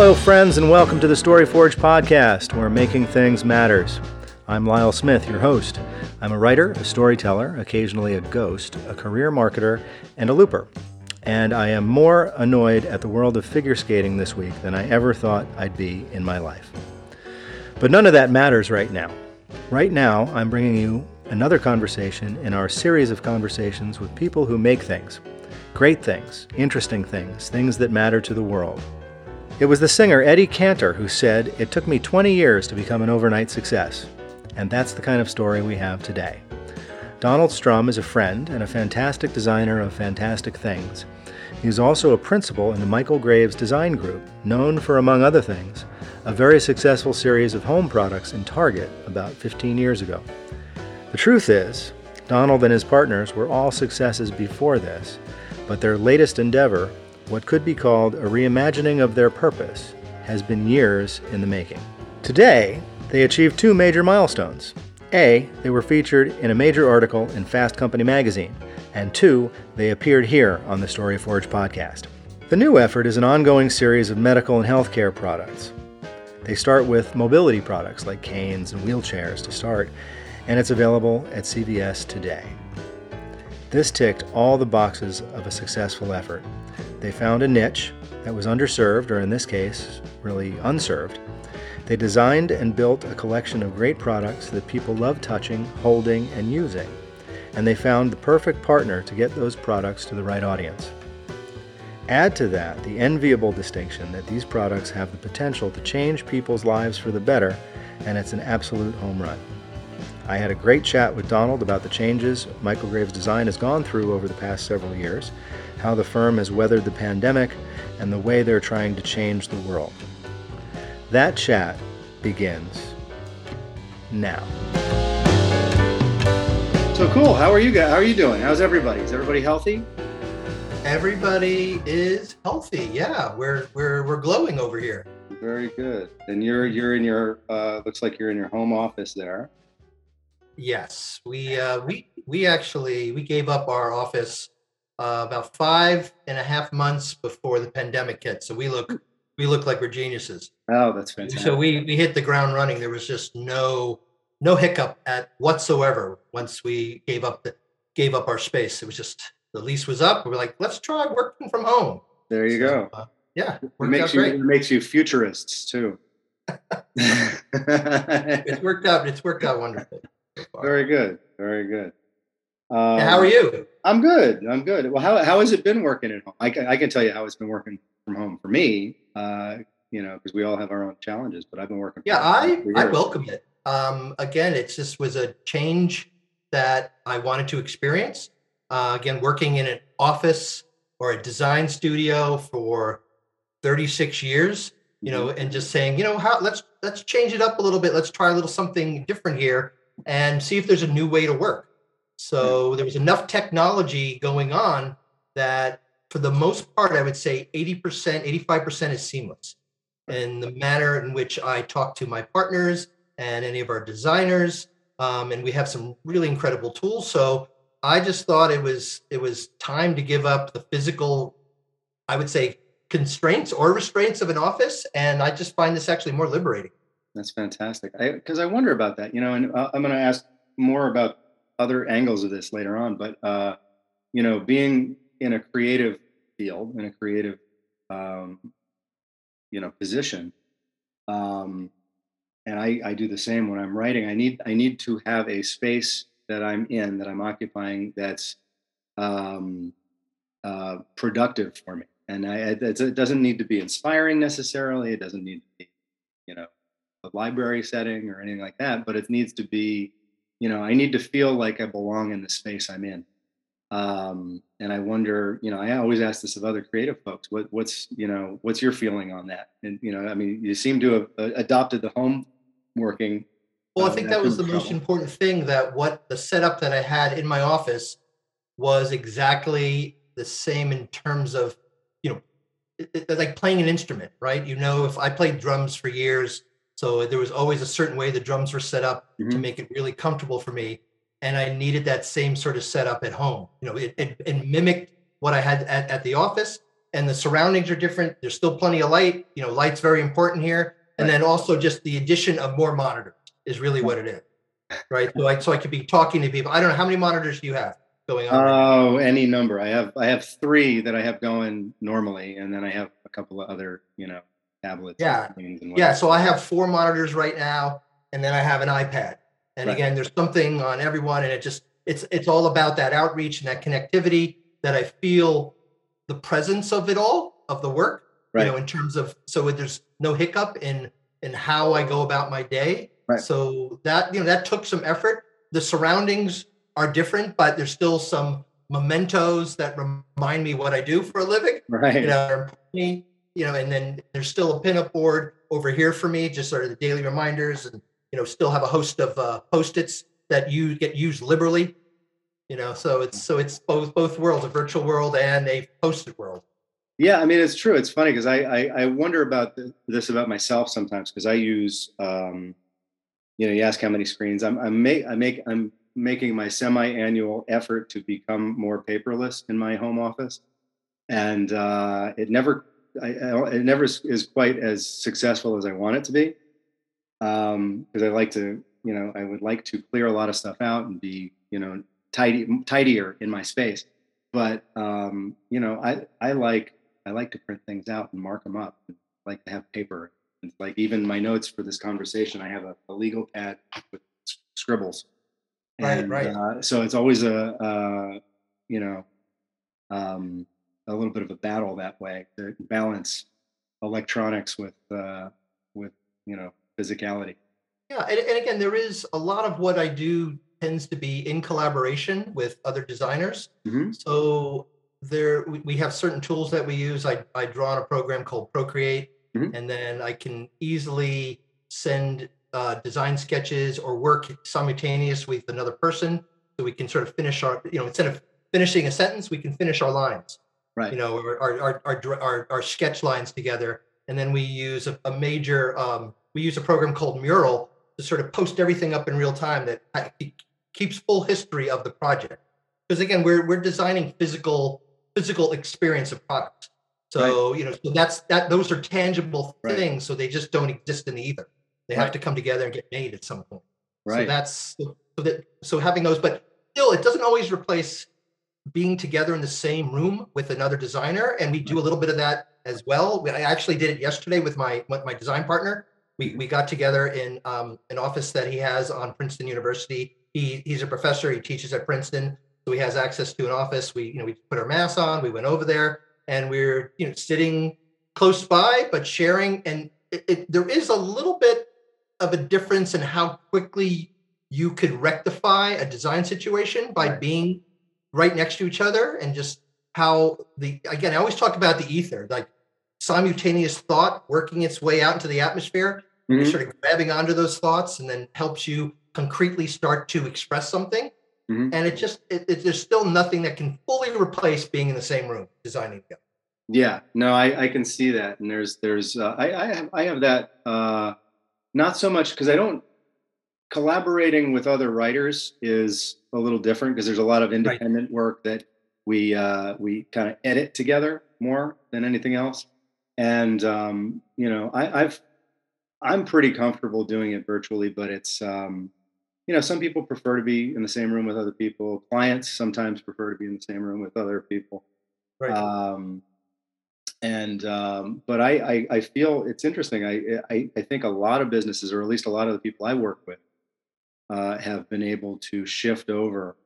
Hello, friends, and welcome to the Story Forge podcast, where making things matters. I'm Lyle Smith, your host. I'm a writer, a storyteller, occasionally a ghost, a career marketer, and a looper. And I am more annoyed at the world of figure skating this week than I ever thought I'd be in my life. But none of that matters right now. Right now, I'm bringing you another conversation in our series of conversations with people who make things great things, interesting things, things that matter to the world. It was the singer Eddie Cantor who said, It took me 20 years to become an overnight success. And that's the kind of story we have today. Donald Strum is a friend and a fantastic designer of fantastic things. He is also a principal in the Michael Graves Design Group, known for, among other things, a very successful series of home products in Target about 15 years ago. The truth is, Donald and his partners were all successes before this, but their latest endeavor, what could be called a reimagining of their purpose, has been years in the making. Today, they achieved two major milestones. A, they were featured in a major article in Fast Company magazine, and two, they appeared here on the Story Forge podcast. The new effort is an ongoing series of medical and healthcare products. They start with mobility products like canes and wheelchairs to start, and it's available at CVS today. This ticked all the boxes of a successful effort. They found a niche that was underserved, or in this case, really unserved. They designed and built a collection of great products that people love touching, holding, and using. And they found the perfect partner to get those products to the right audience. Add to that the enviable distinction that these products have the potential to change people's lives for the better, and it's an absolute home run. I had a great chat with Donald about the changes Michael Graves Design has gone through over the past several years, how the firm has weathered the pandemic, and the way they're trying to change the world. That chat begins now. So cool. How are you guys? How are you doing? How's everybody? Is everybody healthy? Everybody is healthy. Yeah, we're we're we're glowing over here. Very good. And you're you're in your uh, looks like you're in your home office there. Yes, we uh, we we actually we gave up our office uh, about five and a half months before the pandemic hit. So we look we look like we're geniuses. Oh, that's fantastic. So we we hit the ground running. There was just no no hiccup at whatsoever once we gave up the gave up our space. It was just the lease was up. We were like, let's try working from home. There you so, go. Uh, yeah, it makes you it makes you futurists too. it's worked out. It's worked out wonderful. Very good. Very good. Um, how are you? I'm good. I'm good. Well, how, how has it been working at home? I can, I can tell you how it's been working from home for me. Uh, you know, because we all have our own challenges. But I've been working. Yeah, I I welcome it. Um, again, it just was a change that I wanted to experience. Uh, again, working in an office or a design studio for 36 years, you know, mm-hmm. and just saying, you know, how let's let's change it up a little bit. Let's try a little something different here and see if there's a new way to work. So there was enough technology going on that for the most part, I would say 80%, 85% is seamless. And the manner in which I talk to my partners and any of our designers, um, and we have some really incredible tools. So I just thought it was it was time to give up the physical, I would say, constraints or restraints of an office, and I just find this actually more liberating. That's fantastic. Because I, I, wonder about that, you know, and uh, I'm going to ask more about other angles of this later on. But uh, you know, being in a creative field, in a creative, um, you know, position, um, and I, I do the same when I'm writing. I need I need to have a space that I'm in, that I'm occupying, that's um, uh, productive for me. And I, it doesn't need to be inspiring necessarily. It doesn't need to be, you know, a library setting or anything like that, but it needs to be, you know, I need to feel like I belong in the space I'm in. Um, and I wonder, you know, I always ask this of other creative folks, what, what's, you know, what's your feeling on that? And, you know, I mean, you seem to have uh, adopted the home working. Well, I uh, think that was the trouble. most important thing that what the setup that I had in my office was exactly the same in terms of, you know, it, it, like playing an instrument, right? You know, if I played drums for years, so there was always a certain way the drums were set up mm-hmm. to make it really comfortable for me. And I needed that same sort of setup at home. You know, it, it, it mimicked what I had at, at the office, and the surroundings are different. There's still plenty of light. You know, light's very important here. And Right. then also just the addition of more monitors is really what it is. Right. So I so I could be talking to people. I don't know how many monitors do you have going on. right? Oh, any number. I have I have three that I have going normally, and then I have a couple of other, you know, tablets. Yeah. and Yeah, so I have four monitors right now, and then I have an iPad. And Right. again, there's something on everyone, and it just it's it's all about that outreach and that connectivity that I feel the presence of it all of the work. Right. You know, in terms of so there's no hiccup in in how I go about my day. Right. So that you know that took some effort. The surroundings are different, but there's still some mementos that remind me what I do for a living right. you know, you know, and then there's still a pinup board over here for me, just sort of the daily reminders, and you know, still have a host of uh, post-its that you get used liberally. You know, so it's so it's both both worlds, a virtual world and a post-it world. Yeah, I mean it's true. It's funny because I, I I wonder about th- this about myself sometimes because I use um, you know you ask how many screens I'm I'm make I make I'm making my semi-annual effort to become more paperless in my home office, and uh, it never I, I, it never is, quite as successful as I want it to be because I like to you know I would like to clear a lot of stuff out and be you know tidy tidier in my space but um, you know I I like I like to print things out and mark them up. I like to have paper. It's like even my notes for this conversation, I have a, a legal pad with scribbles. Right, And, right. Uh, so it's always a, uh, you know, um, a little bit of a battle that way to balance electronics with, uh, with you know, physicality. Yeah, and, and again, there is a lot of what I do tends to be in collaboration with other designers. Mhm. So there, we, have certain tools that we use. I, I draw on a program called Procreate, Mhm. and then I can easily send uh, design sketches or work simultaneous with another person, so we can sort of finish our, you know, instead of finishing a sentence, we can finish our lines Right. you know, our our our our, our, our sketch lines together, and then we use a, a major um, we use a program called Mural to sort of post everything up in real time that keeps full history of the project. Because again, we're we're designing physical physical experience of products. So you know, so that's that. Those are tangible Right. things, so they just don't exist in the ether. They have to come together and get made at some point. Right. So that's so that so having those, but still, it doesn't always replace being together in the same room with another designer, and we do a little bit of that as well. I actually did it yesterday with my with my design partner. We we got together in um, an office that he has on Princeton University. He he's a professor. He teaches at Princeton, so he has access to an office. We you know we put our masks on. We went over there, and we're you know sitting close by, but sharing. And it, it, there is a little bit of a difference in how quickly you could rectify a design situation by Right. being right next to each other and just how the again i always talk about the ether like simultaneous thought working its way out into the atmosphere Mhm. you're sort of grabbing onto those thoughts and then helps you concretely start to express something Mhm. and it just it, it, there's still nothing that can fully replace being in the same room designing together Yeah, no, I, I can see that, and there's there's uh, I I have I have that uh, not so much because I don't collaborating with other writers is a little different because there's a lot of independent work that we uh, we kind of edit together more than anything else, and um, you know I, I've I'm pretty comfortable doing it virtually, but it's um, you know some people prefer to be in the same room with other people. Clients sometimes prefer to be in the same room with other people right um, and um, but I, I I feel it's interesting. I, I I think a lot of businesses, or at least a lot of the people I work with, uh, have been able to shift over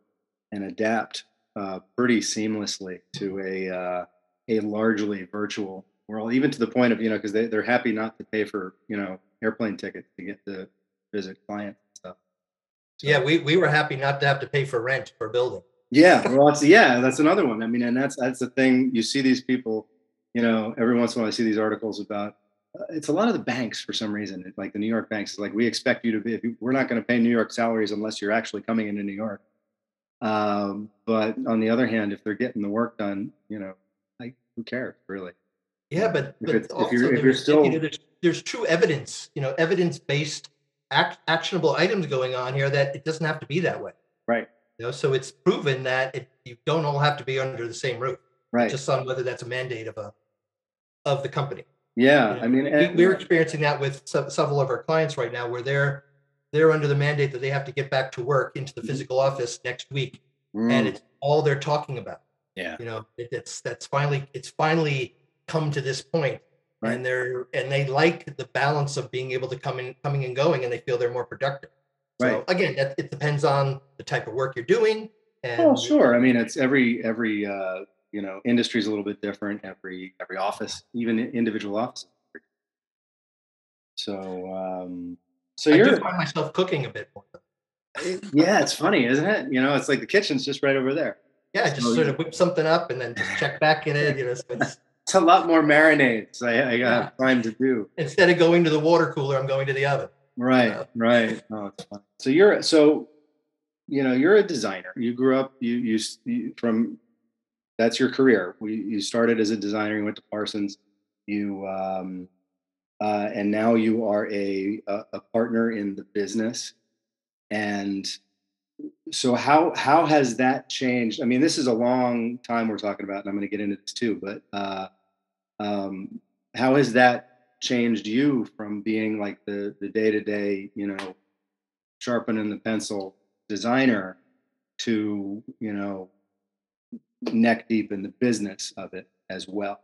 and adapt uh, pretty seamlessly to a uh, a largely virtual world, even to the point of you know because they they're happy not to pay for you know airplane tickets to get to visit clients and stuff. So- yeah we, we were happy not to have to pay for rent for building yeah, well, that's yeah, that's another one. I mean, and that's that's the thing. You see these people, you know, every once in a while I see these articles about. It's a lot of the banks for some reason, like the New York banks. Like we expect you to be. If you, we're not going to pay New York salaries unless you're actually coming into New York. Um, but on the other hand, if they're getting the work done, you know, like who cares really? Yeah, but, If but if you're- if you're there's, you still- know, there's there's true evidence, you know, evidence based act, actionable items going on here that it doesn't have to be that way. Right. You know, so it's proven that it, you don't all have to be under the same roof. right. just on whether that's a mandate of a of the company. Yeah, you know, I mean, and, we're experiencing that with several of our clients right now, where they're they're under the mandate that they have to get back to work into the mm-hmm. physical office next week, mm. and it's all they're talking about. Yeah, you know, it, it's that's finally it's finally come to this point, right. and they're and they like the balance of being able to come in, coming and going, and they feel they're more productive. So right. again, that, it depends on the type of work you're doing. And, oh, sure. I mean, it's every every uh, you know industry is a little bit different. Every every office, even individual office. So um, so I you're find myself cooking a bit more. yeah, it's funny, isn't it? You know, it's like the kitchen's just right over there. Yeah, just so, sort of whip something up and then just check back in it. You know, so it's, it's a lot more marinades. I, I got yeah. time to do. Instead of going to the water cooler, I'm going to the oven. Right, uh, right. Oh. So you're so you know you're a designer. You grew up you you, you from that's your career. We, you started as a designer. You went to Parsons. You um, uh, and now you are a, a, partner in the business. And so how how has that changed? I mean, this is a long time we're talking about, and I'm going to get into this too. But uh, um, how has that changed you from being like the the day to day, you know, sharpening the pencil designer to you know neck deep in the business of it as well?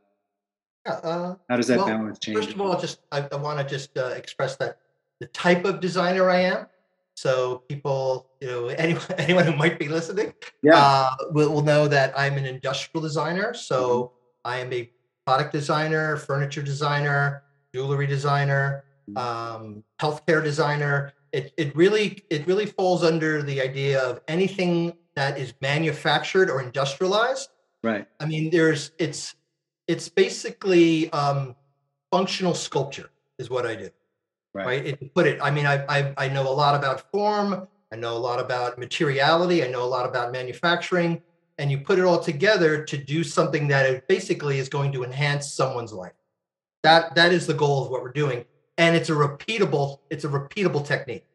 uh, How does that well, balance change? First of all, just I, I want to just uh, express that the type of designer I am. So people, you know, anyone anyone who might be listening, yeah, uh, will, will know that I'm an industrial designer. So mm-hmm. I am a product designer, furniture designer, jewelry designer, mm-hmm. um, healthcare designer. It it really it really falls under the idea of anything that is manufactured or industrialized. Right. I mean, there's it's it's basically um, functional sculpture is what I do. Right. right? It, put it. I mean, I, I I know a lot about form. I know a lot about materiality. I know a lot about manufacturing. And you put it all together to do something that basically is going to enhance someone's life. That that is the goal of what we're doing, and it's a repeatable. It's a repeatable technique.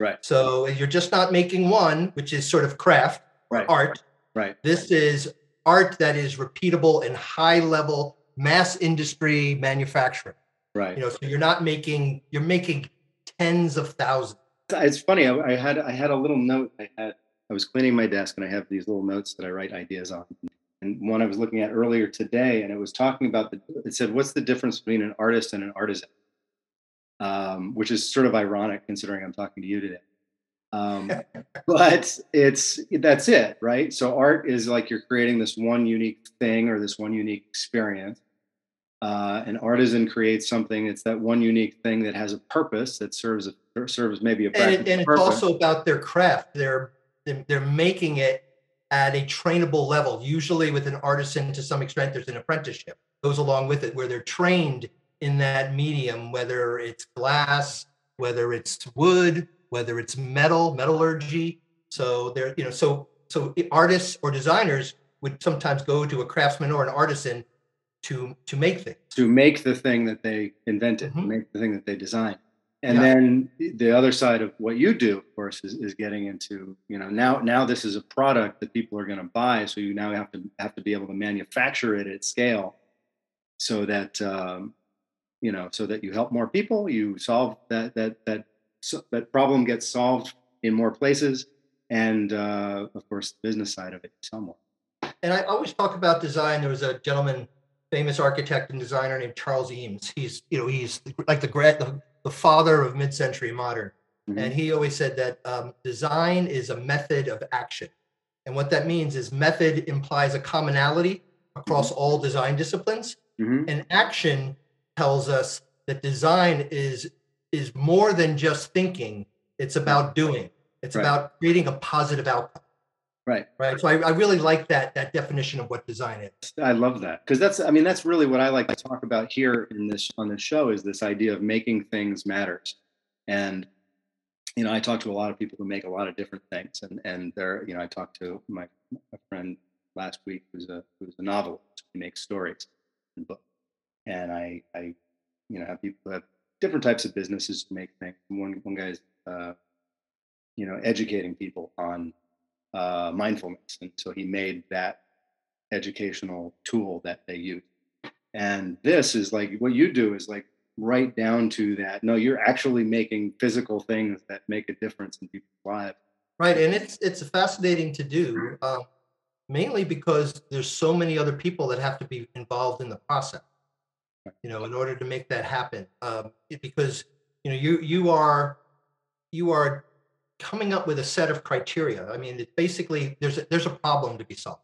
Right. So you're just not making one, which is sort of craft, right. art. Right. This is art that is repeatable and high level mass industry manufacturing. Right. You know, so you're not making you're making tens of thousands. It's funny. I, I had I had a little note. I had I was cleaning my desk and I have these little notes that I write ideas on. And one I was looking at earlier today, and it was talking about the. It said, "What's the difference between an artist and an artisan?" Um, which is sort of ironic considering I'm talking to you today. Um, but it's that's it, right? So art is like you're creating this one unique thing or this one unique experience. Uh, an artisan creates something. It's that one unique thing that has a purpose that serves a, serves maybe a and, it, and it's also about their craft. They're they're making it at a trainable level. Usually, with an artisan, to some extent, there's an apprenticeship goes along with it, where they're trained in that medium, whether it's glass, whether it's wood, whether it's metal, metallurgy. So there, you know, so so artists or designers would sometimes go to a craftsman or an artisan to to make things. To make the thing that they invented, mm-hmm. make the thing that they designed. And yeah. then the other side of what you do, of course, is, is getting into, you know, now now this is a product that people are going to buy. So you now have to have to be able to manufacture it at scale so that um, you know, so that you help more people, you solve that that that so that problem gets solved in more places, and uh, of course, the business side of it somewhat. And I always talk about design. There was a gentleman, famous architect and designer named Charles Eames. He's you know he's like the the, the father of mid-century modern, mm-hmm. and he always said that um, design is a method of action. And what that means is method implies a commonality across mm-hmm. all design disciplines, mm-hmm. and action tells us that design is is more than just thinking. It's about doing. It's right. about creating a positive outcome. Right. Right. So I, I, really like that that definition of what design is. I love that because that's I mean that's really what I like to talk about here in this on this show is this idea of making things matters. And you know, I talk to a lot of people who make a lot of different things, and and they're you know I talked to my a friend last week who's a who's a novelist. He makes stories and books, and I I you know have people have different types of businesses to make things. One one guy's uh, you know educating people on uh, mindfulness, and so he made that educational tool that they use. And this is like what you do is like right down to that. No, you're actually making physical things that make a difference in people's lives. Right, and it's it's fascinating to do, uh, mainly because there's so many other people that have to be involved in the process. You know, in order to make that happen, um, because you know you you are you are coming up with a set of criteria. I mean, it basically there's a, there's a problem to be solved.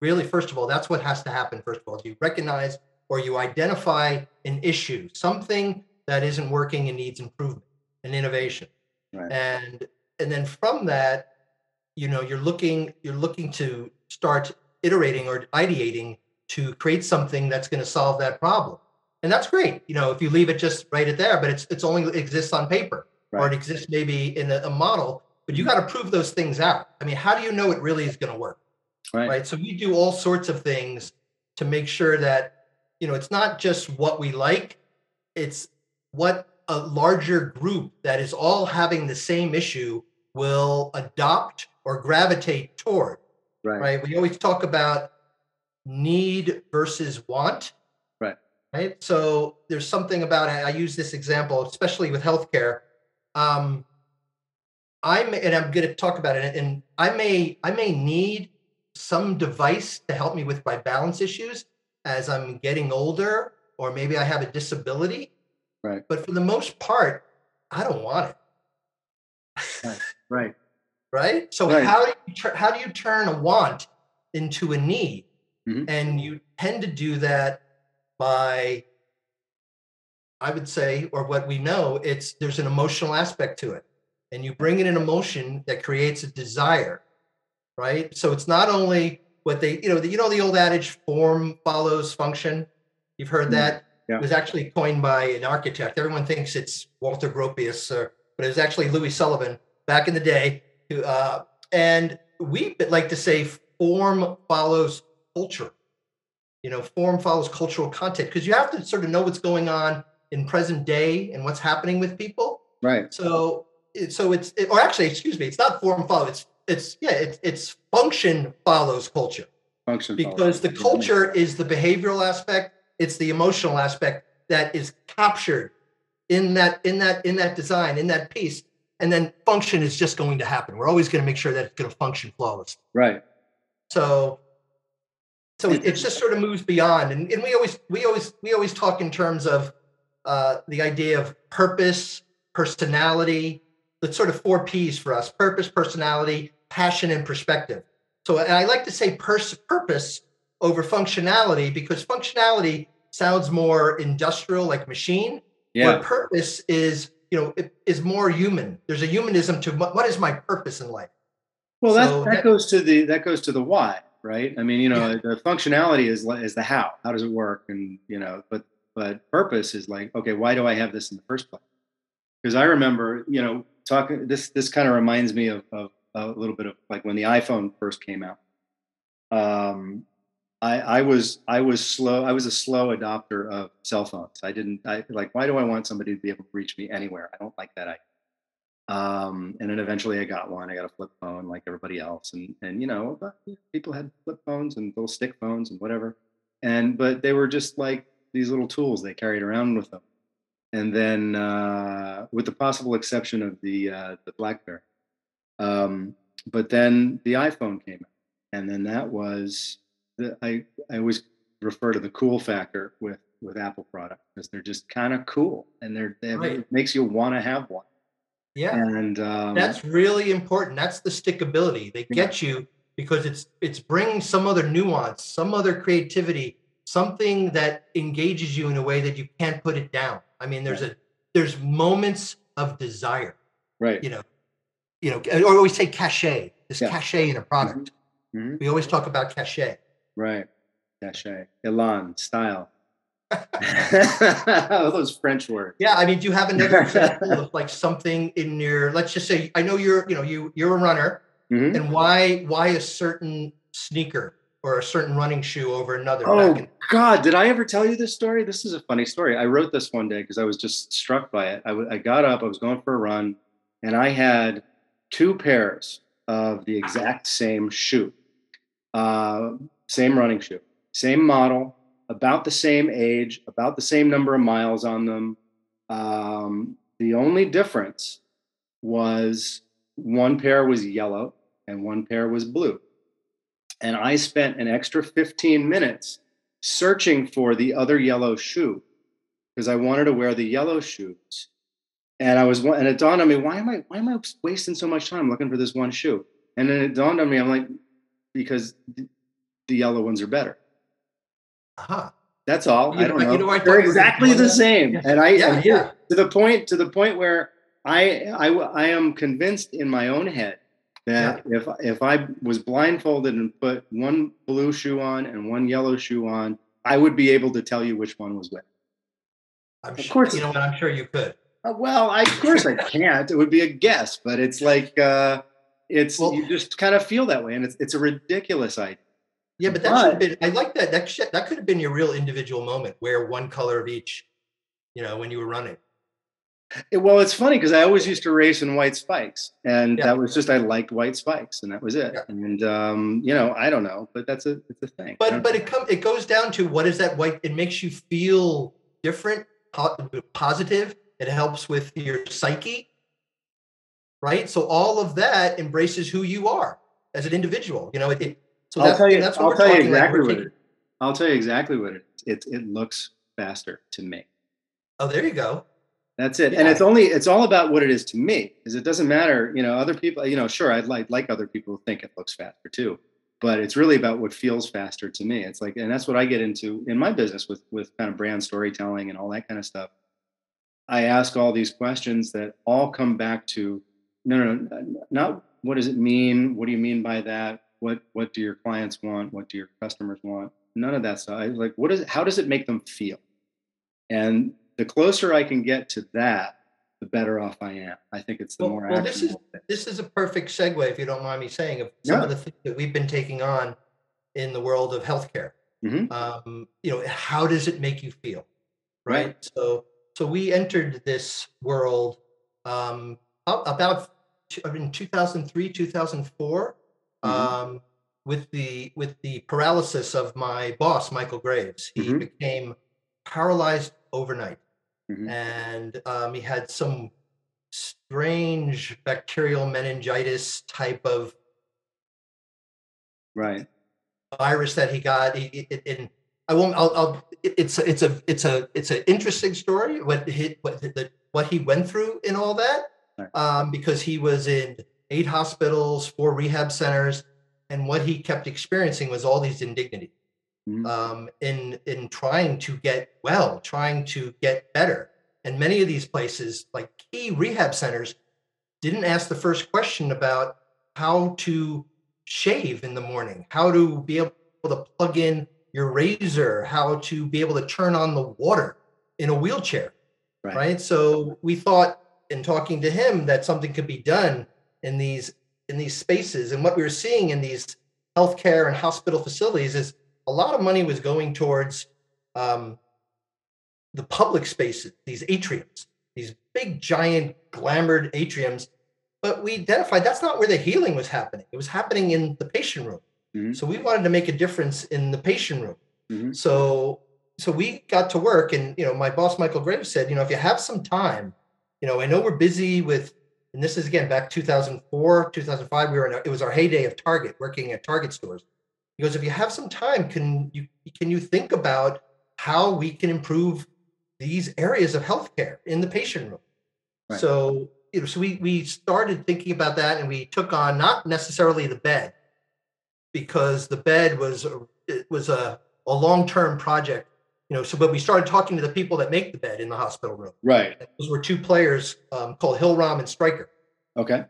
Really, first of all, that's what has to happen. First of all, you recognize or you identify an issue, something that isn't working and needs improvement and innovation. Right. And and then from that, you know, you're looking you're looking to start iterating or ideating to create something that's going to solve that problem. And that's great, you know, if you leave it just right it there, but it's it's only exists on paper right. or it exists maybe in a, a model, but you mm-hmm. got to prove those things out. I mean, how do you know it really is going to work? Right. right. So we do all sorts of things to make sure that you know, it's not just what we like, it's what a larger group that is all having the same issue will adopt or gravitate toward. Right. Right. We always talk about need versus want. Right. So there's something about I use this example, especially with healthcare. Um, I'm and I'm going to talk about it, and I may I may need some device to help me with my balance issues, as I'm getting older, or maybe I have a disability. Right. But for the most part, I don't want it. right. Right. right? So right. how do you tur- how do you turn a want into a need? Mm-hmm. And you tend to do that by I would say, or what we know, it's there's an emotional aspect to it. And you bring in an emotion that creates a desire, right? So it's not only what they, you know, the, you know, the old adage form follows function. You've heard mm-hmm. that. Yeah. It was actually coined by an architect. Everyone thinks it's Walter Gropius, uh, but it was actually Louis Sullivan back in the day. Who, uh, and we like to say form follows culture. You know, form follows cultural content because you have to sort of know what's going on in present day and what's happening with people. Right. So, so it's, it, or actually, excuse me, it's not form follow. It's it's yeah, it's it's function follows culture. Function because the culture is the behavioral aspect, it's the emotional aspect that is captured in that in that in that design in that piece and then function is just going to happen we're always going to make sure that it's going to function flawlessly right so so it, it just sort of moves beyond and, and we always we always we always talk in terms of uh, the idea of purpose personality the sort of four p's for us purpose personality passion and perspective. So, and I like to say pers- purpose over functionality because functionality sounds more industrial, like machine. Yeah. Where purpose is, you know, is more human. There's a humanism to what is my purpose in life. Well, so that, that, that goes to the that goes to the why, right? I mean, you know, yeah. the functionality is is the how. How does it work? And you know, but but purpose is like, okay, why do I have this in the first place? Because I remember, you know, talking. This this kind of reminds me of, of a little bit of like when the iPhone first came out. Um, I, I was I was slow. I was a slow adopter of cell phones. I didn't I like. Why do I want somebody to be able to reach me anywhere? I don't like that idea. Um, and then eventually I got one. I got a flip phone like everybody else, and and you know people had flip phones and little stick phones and whatever, and but they were just like these little tools they carried around with them. And then, uh, with the possible exception of the uh, the BlackBerry, um, but then the iPhone came out, and then that was the, I I always refer to the cool factor with with Apple products because they're just kind of cool and they're they right. it makes you want to have one. Yeah, and um, that's really important. That's the stickability. They get yeah. you because it's it's bringing some other nuance, some other creativity, something that engages you in a way that you can't put it down. I mean, there's a there's moments of desire. Right. You know, you know, or always say cachet. There's yeah. cachet in a product. Mm-hmm. mm-hmm. We always talk about cachet. Right. Cachet. Elan, style. those French words. Yeah, I mean, do you have another example of like something in your? Let's just say, I know you're, you know, you you're a runner, mm-hmm. and why why a certain sneaker or a certain running shoe over another? Oh in- God, did I ever tell you this story? This is a funny story. I wrote this one day because I was just struck by it. I, w- I got up, I was going for a run, and I had two pairs of the exact same shoe. Uh, same running shoe, same model, about the same age, about the same number of miles on them. Um, the only difference was one pair was yellow and one pair was blue. And I spent an extra 15 minutes searching for the other yellow shoe because I wanted to wear the yellow shoes. And I was, and it dawned on me, why am I, why am I wasting so much time looking for this one shoe? And then it dawned on me, I'm like, because the yellow ones are better. That's all. You I don't know- know. you know, I They're exactly the same. Yeah. And I, Yeah, and here- yeah. to the point, to the point where I, I, I am convinced in my own head that if, if I was blindfolded and put one blue shoe on and one yellow shoe on, I would be able to tell you which one was which. I'm Of sure, course. you know what? I'm sure you could. Uh, Well, I, of course I can't. It would be a guess, but it's like, uh, it's, Well- you just kind of feel that way. And it's, it's a ridiculous idea. Yeah, but that should have been. I like that. That should, that could have been your real individual moment. Wear one color of each. You know, when you were running. It- well, it's funny because I always used to race in white spikes, and Yeah. that was just I liked white spikes, and that was it. Yeah. And um, you know, I don't know, but that's a it's a thing. But but it come it goes down to what is that white? It makes you feel different, positive. It helps with your psyche, right? So all of that embraces who you are as an individual. You know, it. it so I'll tell you. that's what I'll tell you exactly what it. I'll tell you exactly what it is. It it looks faster to me. Oh, there you go. That's it. Yeah. And it's only it's all about what it is to me. Is it doesn't matter, you know, other people, you know, sure, I'd like like other people to think it looks faster too. But it's really about what feels faster to me. It's like, and that's what I get into in my business with with kind of brand storytelling and all that kind of stuff. I ask all these questions that all come back to no, no, no, not what does it mean? What do you mean by that? What what do your clients want? What do your customers want? None of that stuff. I like what is how does it make them feel? And the closer I can get to that, the better off I am. I think it's the Well- more well, this is- thing. This is a perfect segue, if you don't mind me saying, of some of the things that we've been taking on in the world of healthcare. Mhm. Um, you know, how does it make you feel? Right. So, so we entered this world um, about in 2003, 2004, Mhm. um, with the with the paralysis of my boss, Michael Graves. He Mhm. became paralyzed overnight, Mhm. and um, he had some strange bacterial meningitis type of Right. virus that he got. He, it, it, I won't. I'll. I'll it's a, it's a it's a it's an interesting story. What he what the, what he went through in all that, Right. um, because he was in eight hospitals, four rehab centers, and what he kept experiencing was all these indignities Mhm. um, in in trying to get well, trying to get better. And many of these places, like key rehab centers, didn't ask the first question about how to shave in the morning, how to be able to plug in your razor, how to be able to turn on the water in a wheelchair. Right. Right. So we thought in talking to him that something could be done in these in these spaces. And what we were seeing in these healthcare and hospital facilities is a lot of money was going towards um, the public spaces, these atriums, these big, giant, glamored atriums. But we identified that's not where the healing was happening. It was happening in the patient room. Mhm. So we wanted to make a difference in the patient room. Mhm. So so we got to work, and you know, my boss Michael Graves said, you know, if you have some time, you know, I know we're busy with, and this is again back 2004, 2005. We were in, a, it was our heyday of Target, working at Target stores. He goes, if you have some time, can you can you think about how we can improve these areas of healthcare in the patient room? Right. So you know, so we we started thinking about that, and we took on not necessarily the bed, because the bed was a- it was a, a long term project. You know, so but we started talking to the people that make the bed in the hospital room. Right. Those were two players um, called Hillrom and Stryker. Okay.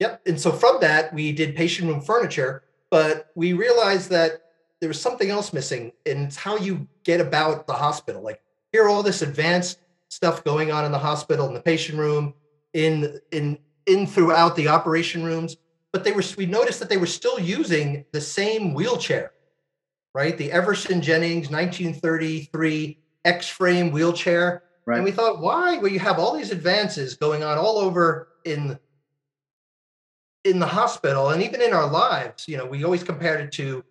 Yep. And so from that, we did patient room furniture, but we realized that there was something else missing, and it's how you get about the hospital. Like here, all this advanced stuff going on in the hospital, in the patient room, in in in throughout the operation rooms, but they were we noticed that they were still using the same wheelchair, right? The Everest & Jennings 1933 X-frame wheelchair. Right. And we thought, why? Well, you have all these advances going on all over in in the hospital and even in our lives. You know, we always compared it to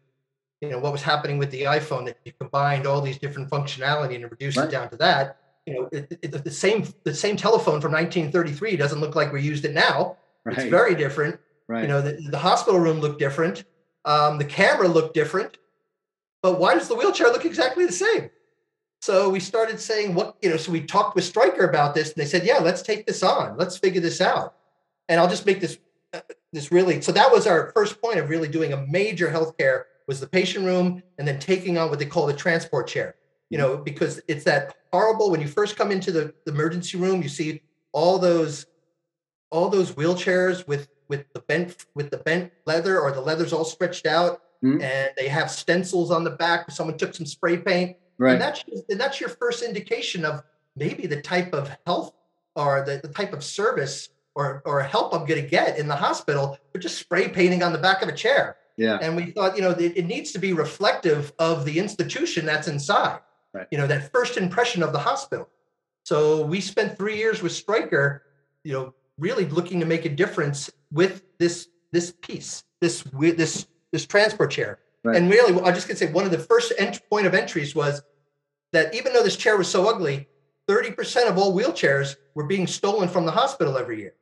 you know what was happening with the iPhone that you combined all these different functionality and reduced Right. it down to that. You know, it, it, the same the same telephone from 1933 doesn't look like we used it now. Right. It's very different. right. You know, the, the hospital room looked different. Um, the camera looked different. But why does the wheelchair look exactly the same? So we started saying, what, you know, so we talked with Stryker about this and they said, yeah, let's take this on. Let's figure this out. And I'll just make this, uh, this really, so that was our first point of really doing a major healthcare was the patient room and then taking on what they call the transport chair, you know, because it's that horrible, when you first come into the, the emergency room, you see all those, all those wheelchairs with, with the bent, with the bent leather or the leather's all stretched out Mhm. and they have stencils on the back. Someone took some spray paint right. and that's and that's your first indication of maybe the type of health or the, the type of service or or help I'm going to get in the hospital but just spray painting on the back of a chair. yeah. And we thought, you know, it, it needs to be reflective of the institution that's inside. Right. You know, that first impression of the hospital. So we spent three years with Stryker, you know, really looking to make a difference with this this piece, this with this this transport chair. Right. And really, I'm just gonna say one of the first ent- point of entries was that even though this chair was so ugly, 30% of all wheelchairs were being stolen from the hospital every year.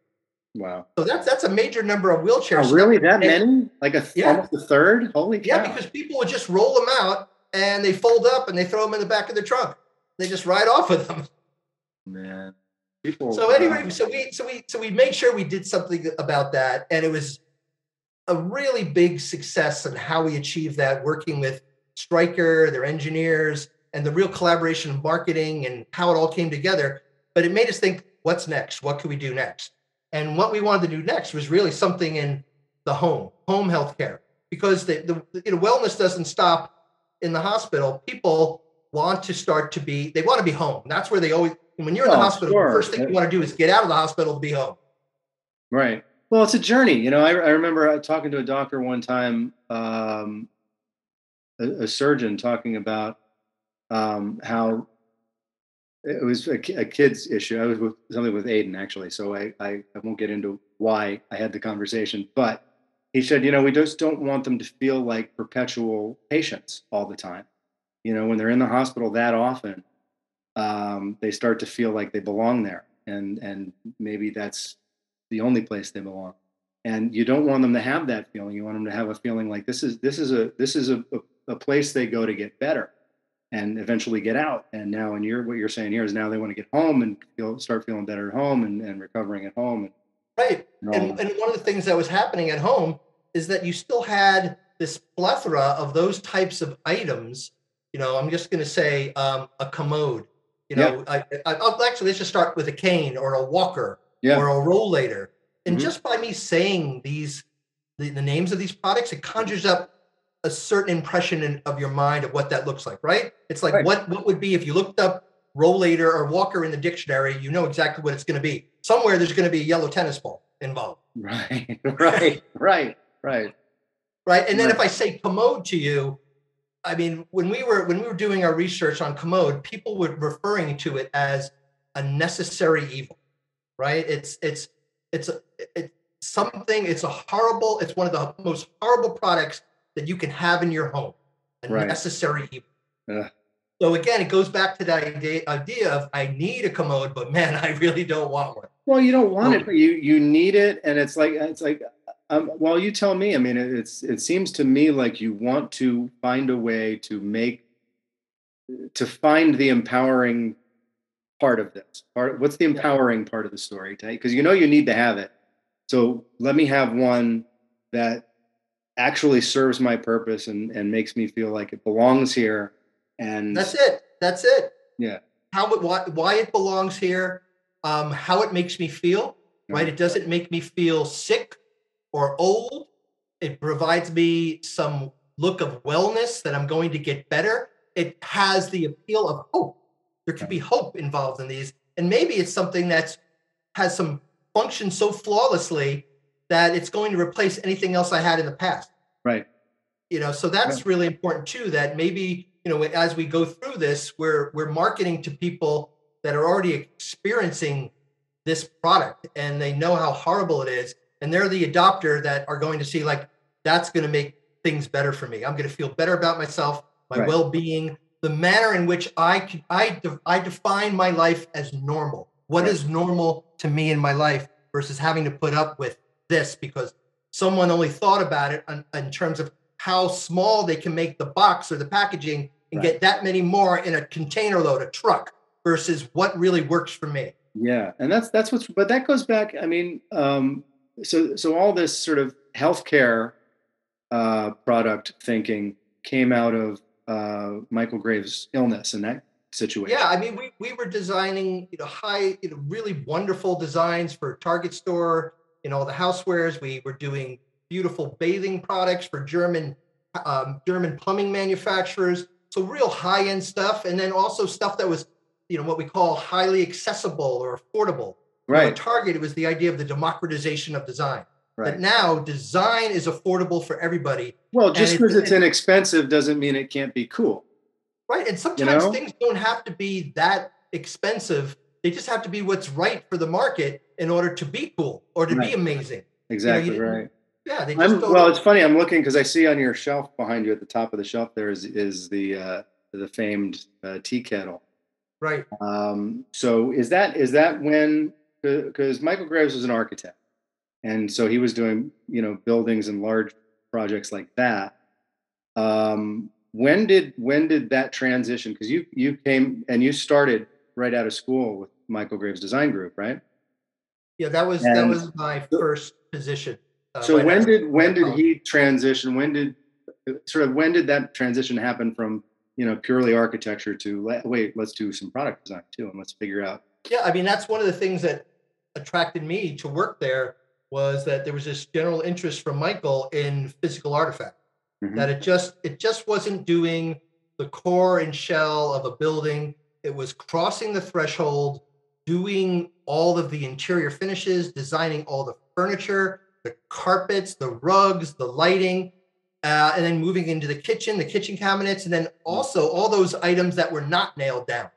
Wow. So that's that's a major number of wheelchairs. Oh, really? That And- many? Like a Yeah. almost a third? Holy cow. Yeah, because people would just roll them out and they fold up and they throw them in the back of their trunk. They just ride off with them. man. People. So anyway, so we so we so we made sure we did something about that, and it was a really big success in how we achieved that, working with Stryker, their engineers, and the real collaboration of marketing and how it all came together. But it made us think, what's next? What can we do next? And what we wanted to do next was really something in the home, home healthcare, because the, the you know wellness doesn't stop in the hospital. People want to start to be they want to be home. That's where they always when you're in the Oh, hospital, sure. the first thing you want to do is get out of the hospital to be home. Right. Well, it's a journey. You know, I, I remember uh, talking to a doctor one time, um, a, a surgeon talking about um, how it was a, a kid's issue. I was with something with Aiden actually, so I, I, I won't get into why I had the conversation, but he said, you know, we just don't want them to feel like perpetual patients all the time. You know, when they're in the hospital that often, um, they start to feel like they belong there, and and maybe that's the only place they belong. And you don't want them to have that feeling. You want them to have a feeling like this is this is a this is a, a, a place they go to get better and eventually get out. And now, and you're what you're saying here is now they want to get home and feel start feeling better at home and, and recovering at home. Right. And, And, and one of the things that was happening at home is that you still had this plethora of those types of items. You know, I'm just going to say um, a commode. You know, I, I, I'll actually let's just start with a cane or a walker Yeah. or a rollator. And Mhm. just by me saying these, the, the names of these products, it conjures up a certain impression in, of your mind of what that looks like, right? It's like Right. what what would be if you looked up rollator or walker in the dictionary, you know exactly what it's going to be. Somewhere there's going to be a yellow tennis ball involved, right, right, right, right. right? And then if I say commode to you, I mean when we were when we were doing our research on commode, people were referring to it as a necessary evil, right? It's it's it's a it's something. It's a horrible. It's one of the most horrible products that you can have in your home. A Right. necessary evil. So again, it goes back to that idea, idea of I need a commode, but man, I really don't want one. Well, you don't want it, but you you need it, and it's like it's like. Um, well, you tell me. I mean, it, it's it seems to me like you want to find a way to make to find the empowering part of this. Part what's the empowering part of the story? Because you know you need to have it. So let me have one that actually serves my purpose and and makes me feel like it belongs here. And That's it. That's it. Yeah. How it why, why it belongs here, um, how it makes me feel, right? It doesn't make me feel sick or old. It provides me some look of wellness that I'm going to get better. It has the appeal of hope. There could be hope involved in these. And maybe it's something that's has some function so flawlessly that it's going to replace anything else I had in the past right. you know so that's really important too that maybe you know as we go through this we're we're marketing to people that are already experiencing this product and they know how horrible it is and they're the adopter that are going to see like that's going to make things better for me. I'm going to feel better about myself, my Right. well-being, the manner in which I I de- I define my life as normal. What is Right. normal to me in my life versus having to put up with this because someone only thought about it in, in terms of how small they can make the box or the packaging and Right. get that many more in a container load, a truck, versus what really works for me. Yeah, and that's that's what's but that goes back. I mean, um, so so all this sort of healthcare uh, product thinking came out of uh, Michael Graves' illness in that situation. Yeah, I mean, we we were designing, you know, high, you know, really wonderful designs for Target store, you know, all the housewares. We were doing beautiful bathing products for German um, German plumbing manufacturers. So real high end stuff, and then also stuff that was, you know, what we call highly accessible or affordable. You know, right, Target, it was the idea of the democratization of design. Right. That now design is affordable for everybody, Well, just because it's it- inexpensive doesn't mean it can't be cool. right? And sometimes know? things don't have to be that expensive. They just have to be what's right for the market in order to be cool or to Right. be amazing. Exactly didn't- right. Yeah, they just I'm, well, it's funny. I'm looking because I see on your shelf behind you at the top of the shelf there is is the uh, the famed uh, tea kettle. right. Um, so is that is that when because Michael Graves was an architect, and so he was doing you know buildings and large projects like that. Um, when did when did that transition? Because you you came and you started right out of school with Michael Graves Design Group, right? Yeah, that was that was my first position. uh, So when did when did he transition? When did sort of when did that transition happen from you know purely architecture to wait let's do some product design too and let's figure out Yeah, I mean that's one of the things that attracted me to work there was that there was this general interest from Michael in physical artifact. Mhm. That it just it just wasn't doing the core and shell of a building. It was crossing the threshold, doing all of the interior finishes, designing all the furniture, the carpets, the rugs, the lighting, uh, and then moving into the kitchen, the kitchen cabinets, and then also all those items that were not nailed down.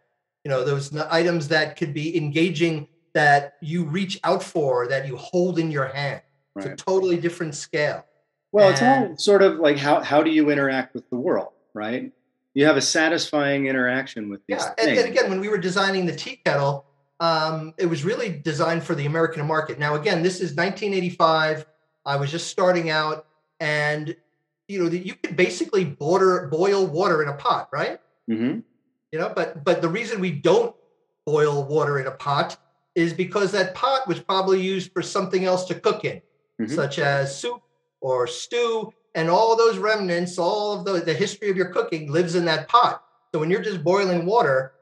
You know, those items that could be engaging that you reach out for, that you hold in your hand. It's a totally different scale. Well, it's all sort of like how how do you interact with the world, right? You have a satisfying interaction with these Yeah, and, things. and again, when we were designing the tea kettle, um, it was really designed for the American market. Now, again, this is 1985. I was just starting out, and you know, that you could basically border boil water in a pot, right? Mhm. You know, but but the reason we don't boil water in a pot is because that pot was probably used for something else to cook in, Mhm. such as soup or stew, and all those remnants, all of the, the history of your cooking lives in that pot. So when you're just boiling water,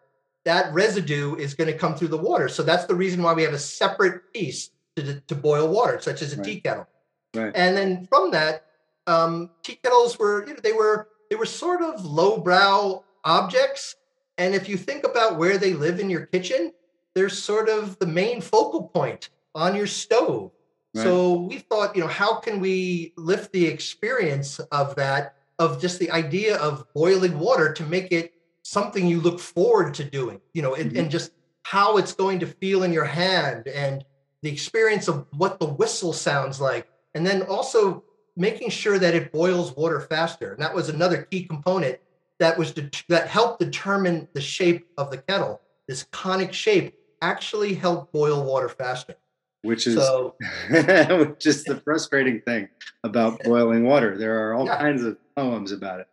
that residue is going to come through the water. So that's the reason why we have a separate piece to, to boil water, such as a Right. tea kettle. Right. And then from that, um, tea kettles were, you know, they were they were sort of lowbrow objects. And if you think about where they live in your kitchen, they're sort of the main focal point on your stove. Right. So we thought, you know, how can we lift the experience of that, of just the idea of boiling water to make it something you look forward to doing, you know, and, Mhm. and just how it's going to feel in your hand and the experience of what the whistle sounds like. And then also making sure that it boils water faster. And that was another key component that was det- that helped determine the shape of the kettle. This conic shape actually help boil water faster. which is So which is the frustrating thing about boiling water. There are all Yeah. kinds of poems about it.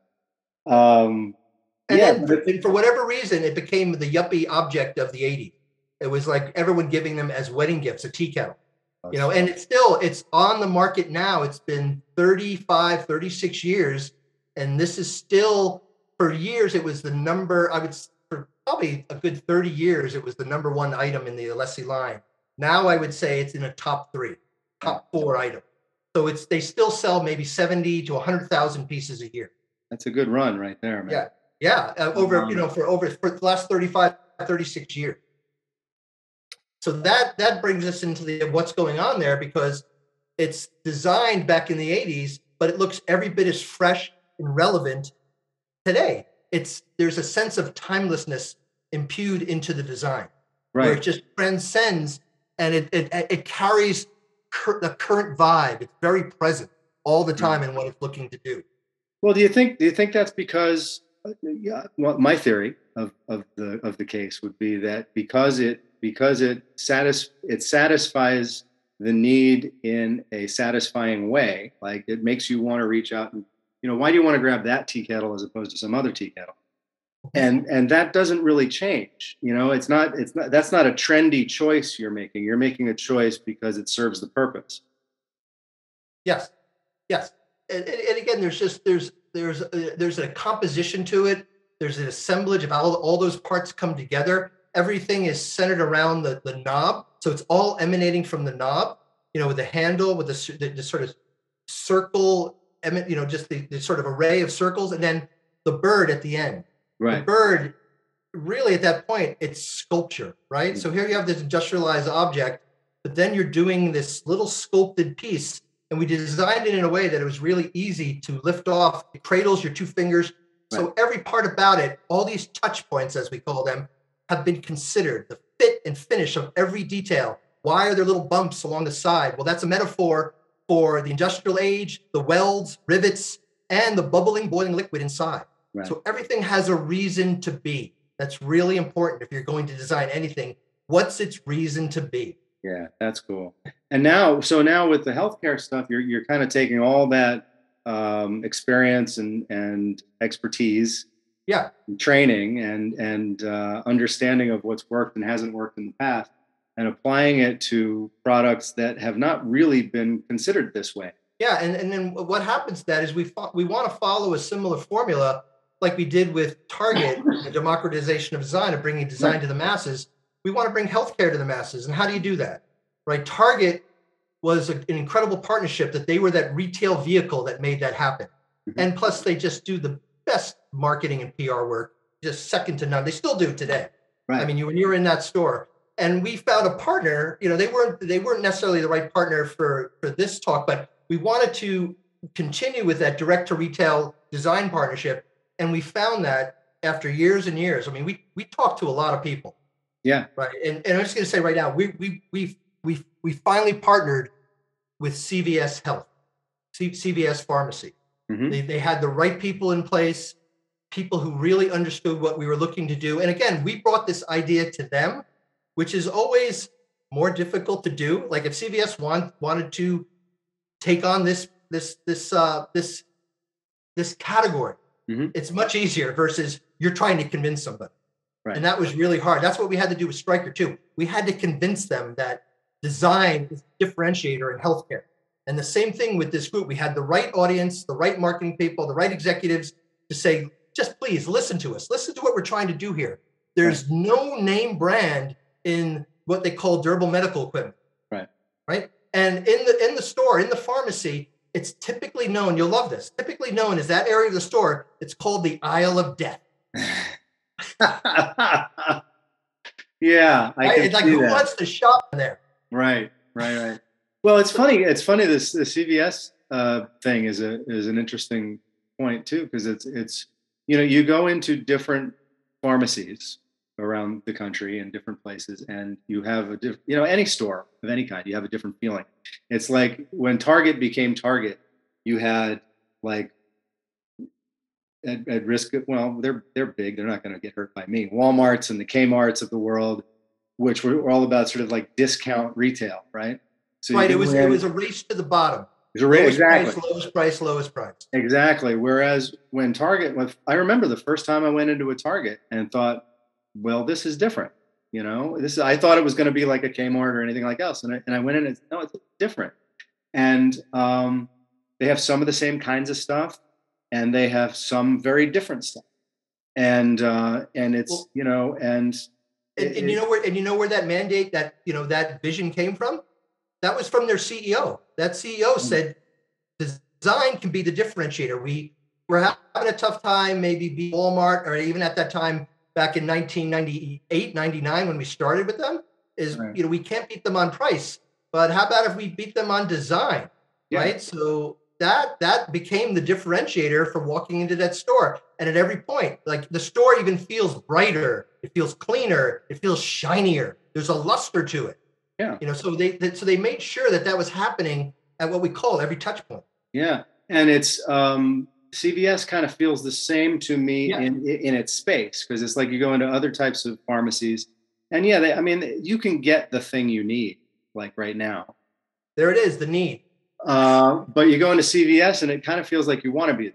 Um, And yeah, then but for, and for whatever reason, it became the yuppie object of the 80s. It was like everyone giving them as wedding gifts a tea kettle. You know, and it's still it's on the market now. It's been 35, 36 years, and this is still for years. It was the number. I would probably a good 30 years. It was the number one item in the Alessi line. Now I would say it's in a top three, top four item. So it's they still sell maybe 70 to 100,000 pieces a year. that's a good run right there, man. Yeah. Yeah, uh, over you know for over for the last 35 36 years. So that that brings us into the what's going on there because it's designed back in the 80s, but it looks every bit as fresh and relevant today. It's there's a sense of timelessness impued into the design right where it just transcends and it it, it carries cur- the current vibe. It's very present all the time in what it's looking to do. Well, do you think do you think that's because uh, yeah, well, my theory of, of the of the case would be that because it because it satis it satisfies the need in a satisfying way, like it makes you want to reach out and you know why do you want to grab that tea kettle as opposed to some other tea kettle? And and that doesn't really change. You know, it's not it's not that's not a trendy choice you're making. You're making a choice because it serves the purpose. Yes, yes and, and again, there's just there's there's a, there's a composition to it. There's an assemblage of how all those parts come together. Everything is centered around the, the knob, so it's all emanating from the knob. You know, with the handle, with the, the, the sort of circle, you know, just the, the sort of array of circles, and then the bird at the end. Right. The bird, really, at that point, it's sculpture, right? Mm-hmm. So here you have this industrialized object, but then you're doing this little sculpted piece and we designed it in a way that it was really easy to lift off. It cradles your two fingers. Right. So every part about it, all these touch points, as we call them, have been considered. The fit and finish of every detail. Why are there little bumps along the side? Well, that's a metaphor for the industrial age, the welds, rivets, and the bubbling, boiling liquid inside. Right. So everything has a reason to be. That's really important if you're going to design anything. What's its reason to be? Yeah, that's cool. And now, so now with the healthcare stuff, you're you're kind of taking all that um, experience and and expertise, yeah, and training and and uh, understanding of what's worked and hasn't worked in the past, and applying it to products that have not really been considered this way. Yeah, and and then what happens to that is we fo- we want to follow a similar formula like we did with Target, the democratization of design, of bringing design to the masses we want to bring healthcare to the masses. And how do you do that? Right? Target was a, an incredible partnership that they were that retail vehicle that made that happen. Mm-hmm. And plus, they just do the best marketing and PR work, just second to none. They still do today. Right. I mean, you when you're in that store, and we found a partner. You know, they weren't they weren't necessarily the right partner for for this talk, but we wanted to continue with that direct to retail design partnership, and we found that after years and years. I mean, we we talked to a lot of people yeah. Right. And, and I'm just going to say right now, we we we we we finally partnered with CVS Health, C- CVS Pharmacy. Mm-hmm. They they had the right people in place, people who really understood what we were looking to do. And again, we brought this idea to them, which is always more difficult to do. Like if CVS want, wanted to take on this this this uh, this this category, mm-hmm. it's much easier versus you're trying to convince somebody. Right. And that was really hard. That's what we had to do with Stryker too. We had to convince them that design is a differentiator in healthcare. And the same thing with this group. We had the right audience, the right marketing people, the right executives to say, just please listen to us. Listen to what we're trying to do here. There's no name brand in what they call durable medical equipment. Right. Right. And in the in the store, in the pharmacy, it's typically known, you'll love this, typically known as that area of the store, it's called the aisle of death. yeah, I right? like who that. wants to shop there? Right, right, right. Well, it's funny. It's funny. This the CVS uh, thing is a is an interesting point too because it's it's you know you go into different pharmacies around the country in different places and you have a diff, you know any store of any kind you have a different feeling. It's like when target became target you had like at, at risk of, well they're they're big they're not going to get hurt by me. Walmarts and the kmarts of the world which were, were all about sort of like discount retail right? So right it was it was a race to the bottom. It was a race exactly price, lowest price lowest price. Exactly whereas when target when i remember the first time i went into a target and thought well this is different you know? This is, i thought it was going to be like a kmart or anything like else and I, and I went in and no it's different. And um, they have some of the same kinds of stuff and they have some very different stuff. And uh and it's well, you know and and, it, and, you know where and you know where that mandate that you know that vision came from? That was from their ceo that ceo mm-hmm. said design can be the differentiator. We were having a tough time maybe be walmart or even at that time back in 1998 99 when we started with them is right. you know we can't beat them on price but how about if we beat them on design yeah. right? So that that became the differentiator for walking into that store. And at every point like the store even feels brighter it feels cleaner it feels shinier there's a luster to it. Yeah. You know so they, they so they made sure that that was happening at what we call every touch point. Yeah and it's um CVS kind of feels the same to me Yeah. in in its space because it's like you go into other types of pharmacies, and yeah, they, I mean, you can get the thing you need like right now, There it is, the need. uh, but you go into CVS and it kind of feels like you want to be,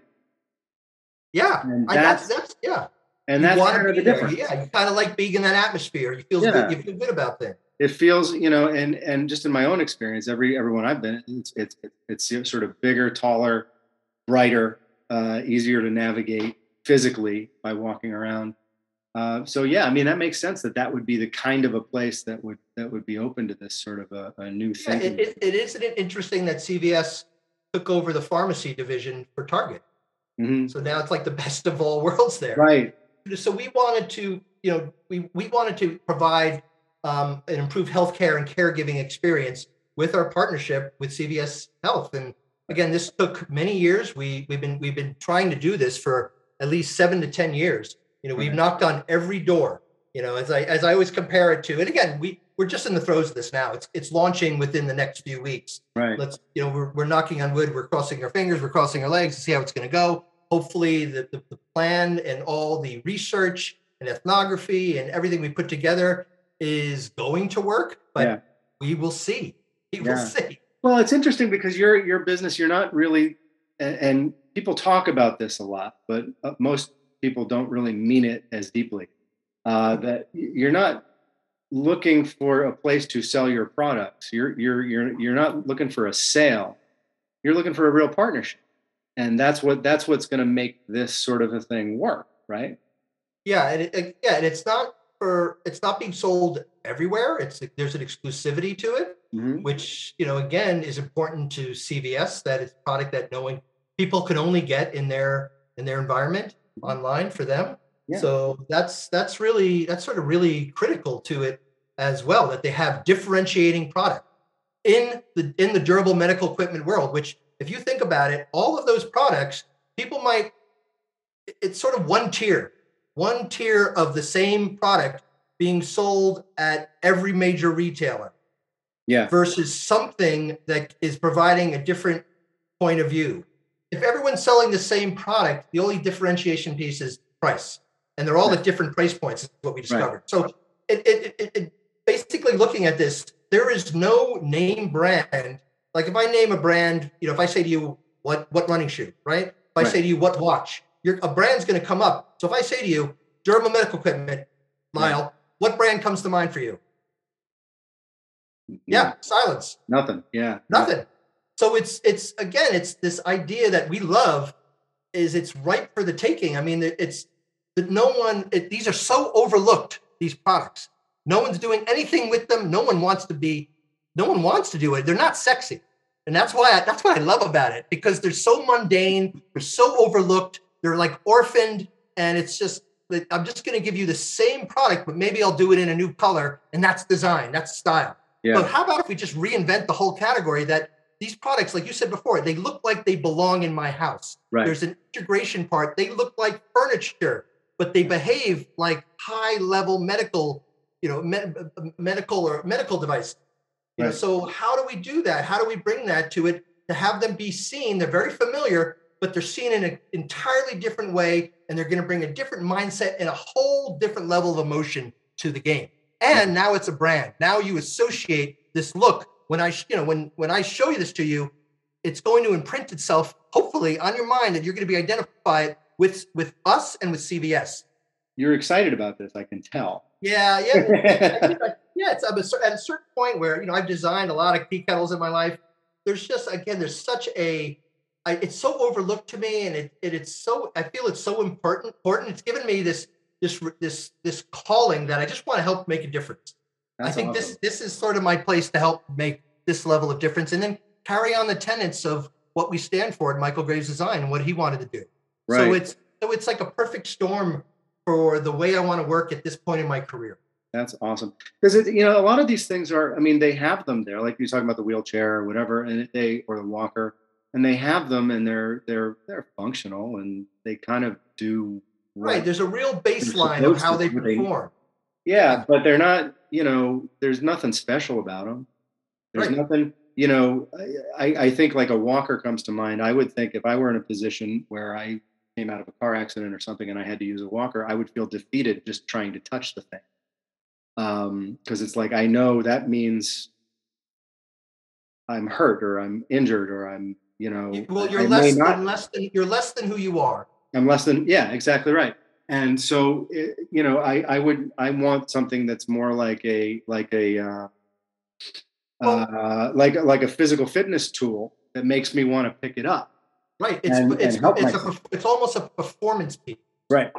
Yeah. and I, that's that's that's yeah. and You that's kind of the there. difference. Yeah, you kind of like being in that atmosphere. You feel Yeah. good. You feel good about things. it feels you know and and just in my own experience every everyone i've been it's it's it's sort of bigger taller brighter uh easier to navigate physically by walking around uh, so yeah i mean that makes sense that that would be the kind of a place that would that would be open to this sort of a, a new Yeah, thing it, it, it isn't it interesting that CVS took over the pharmacy division for Target. Mhm. So now it's like the best of all worlds there. right So we wanted to, you know, we, we wanted to provide um, an improved healthcare and caregiving experience with our partnership with CVS Health. And again, this took many years. We we've been we've been trying to do this for at least seven to ten years. You know, we've mm-hmm. knocked on every door. You know, as I as I always compare it to, and again, we we're just in the throes of this now. It's it's launching within the next few weeks right let's you know we're, we're knocking on wood we're crossing our fingers we're crossing our legs to see how it's going to go hopefully the, the, the plan and all the research and ethnography and everything we put together is going to work but Yeah. we will see we will see Well, it's interesting because your your business, you're not really, and, and people talk about this a lot, but uh, most people don't really mean it as deeply. Uh, that you're not looking for a place to sell your products. You're you're you're you're not looking for a sale. You're looking for a real partnership, and that's what that's what's going to make this sort of a thing work, right? yeah and it- yeah and it's not for it's not being sold everywhere it's there's an exclusivity to it Mhm. which you know again is important to CVS. That is a product that no one people can only get in their in their environment online for them. Yeah. So that's that's really that's sort of really critical to it as well that they have differentiating product in the in the durable medical equipment world. Which if you think about it, all of those products people might it's sort of one tier, one tier of the same product being sold at every major retailer Yeah, versus something that is providing a different point of view. If everyone's selling the same product, the only differentiation piece is price, and they're all at different price points. Is what we discovered. So, it, it, it, it basically looking at this, there is no name brand. Like if I name a brand, you know, if I say to you, "What what running shoe?" Right? If I Right. say to you, "What watch?" Your a brand's going to come up. So if I say to you, "Durable medical equipment," Lyle, what brand comes to mind for you? Yeah, silence. nothing. Yeah, nothing. So it's it's again it's this idea that we love is it's ripe for the taking. I mean it's that no one it, these are so overlooked these products. No one's doing anything with them. No one wants to be no one wants to do it. They're not sexy. And that's why I, that's what i love about it because they're so mundane they're so overlooked they're like orphaned and it's just that i'm just going to give you the same product but maybe i'll do it in a new color and that's design that's style Yeah, but how about if we just reinvent the whole category that these products, like you said before, they look like they belong in my house. right. There's an integration part. They look like furniture, but they behave like high level medical, you know, me- medical or medical device. You know, so how do we do that? How do we bring that to it to have them be seen? They're very familiar, but they're seen in an entirely different way, and they're going to bring a different mindset and a whole different level of emotion to the game. And now it's a brand. Now you associate this look when I, you know, when when I show you this to you, it's going to imprint itself hopefully on your mind that you're going to be identified with with us and with CVS. You're excited about this, I can tell. Yeah, yeah, yeah. It's at a certain point where you know I've designed a lot of tea kettles in my life. There's just again, there's such a, I, it's so overlooked to me, and it, it it's so I feel it's so important. Important. It's given me this this this this calling that I just want to help make a difference. That's I think awesome. this this is sort of my place to help make this level of difference, and then carry on the tenets of what we stand for at Michael Graves Design and what he wanted to do. Right. So it's so it's like a perfect storm for the way I want to work at this point in my career. That's awesome. Because it, you know, a lot of these things are. I mean, they have them there, like you're talking about the wheelchair or whatever, and they or the walker, and they have them, and they're they're they're functional, and they kind of do Right. There's a real baseline of how they perform. yeah, but they're not. You know, there's nothing special about them. There's Right. nothing. you know, I, I think like a walker comes to mind. I would think if I were in a position where I came out of a car accident or something and I had to use a walker, I would feel defeated just trying to touch the thing. Um, because it's like I know that means I'm hurt or I'm injured or I'm, you know, well, you're less not, than less than you're less than who you are. I'm less than yeah, exactly right. And so, it, eh, you know, I I would I want something that's more like a like a uh, well, uh, like like a physical fitness tool that makes me want to pick it up. Right. It's and, it's and it's, a, it's almost a performance piece. Right.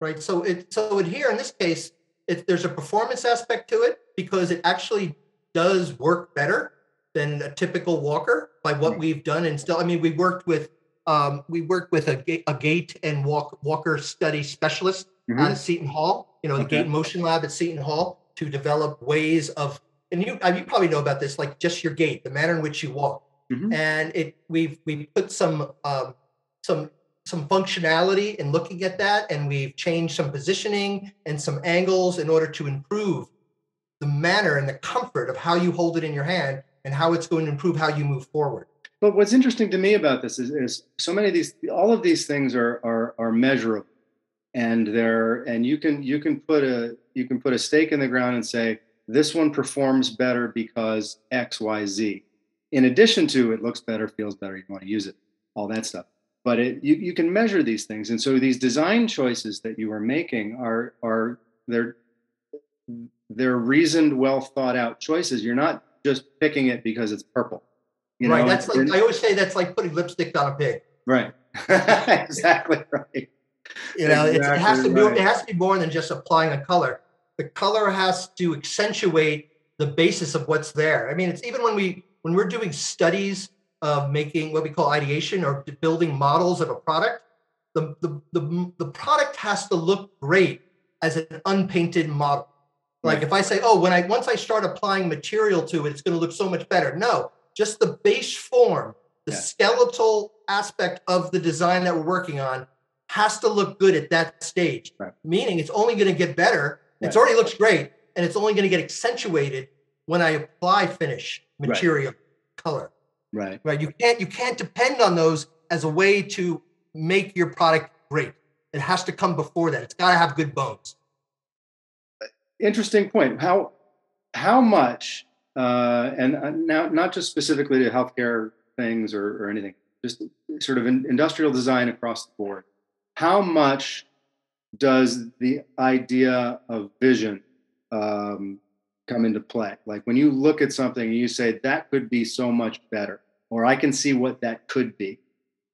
Right. So it so it here in this case, it, there's a performance aspect to it because it actually does work better than a typical walker by what we've done. And still, I mean, we worked with um, we worked with a, a gait and walk walker study specialist mm-hmm. at Seton Hall. You know, the okay. Gait Motion Lab at Seton Hall to develop ways of and you you probably know about this, like just your gait, the manner in which you walk. Mm-hmm. And it we've we put some um, some some functionality in looking at that, and we've changed some positioning and some angles in order to improve the manner and the comfort of how you hold it in your hand and how it's going to improve how you move forward. But what's interesting to me about this is, is so many of these, all of these things are are, are measurable, and they're and you can you can put a you can put a stake in the ground and say this one performs better because X, Y, Z. In addition to it looks better, feels better, you want to use it, all that stuff. But it, you, you can measure these things. And so these design choices that you are making are, are they're, they're reasoned, well thought out choices. You're not just picking it because it's purple. You right. Know, that's like, I always say that's like putting lipstick on a pig. Right. exactly right. You know, exactly it has to be, right. it has to be more than just applying a color the color has to accentuate the basis of what's there. I mean, it's even when we when we're doing studies of making what we call ideation or building models of a product, the the the, the product has to look great as an unpainted model. Like if I say, oh, when I once I start applying material to it, it's going to look so much better. No, just the base form, the yeah. skeletal aspect of the design that we're working on has to look good at that stage. Right. Meaning it's only going to get better It's already looks great, and it's only going to get accentuated when I apply finish, material, right. color. Right. Right. You can't you can't depend on those as a way to make your product great. It has to come before that. It's got to have good bones. Interesting point. How how much uh, and uh, now not just specifically to healthcare things or, or anything, just sort of in, industrial design across the board. How much does the idea of vision um, come into play? Like when you look at something and you say, that could be so much better, or I can see what that could be.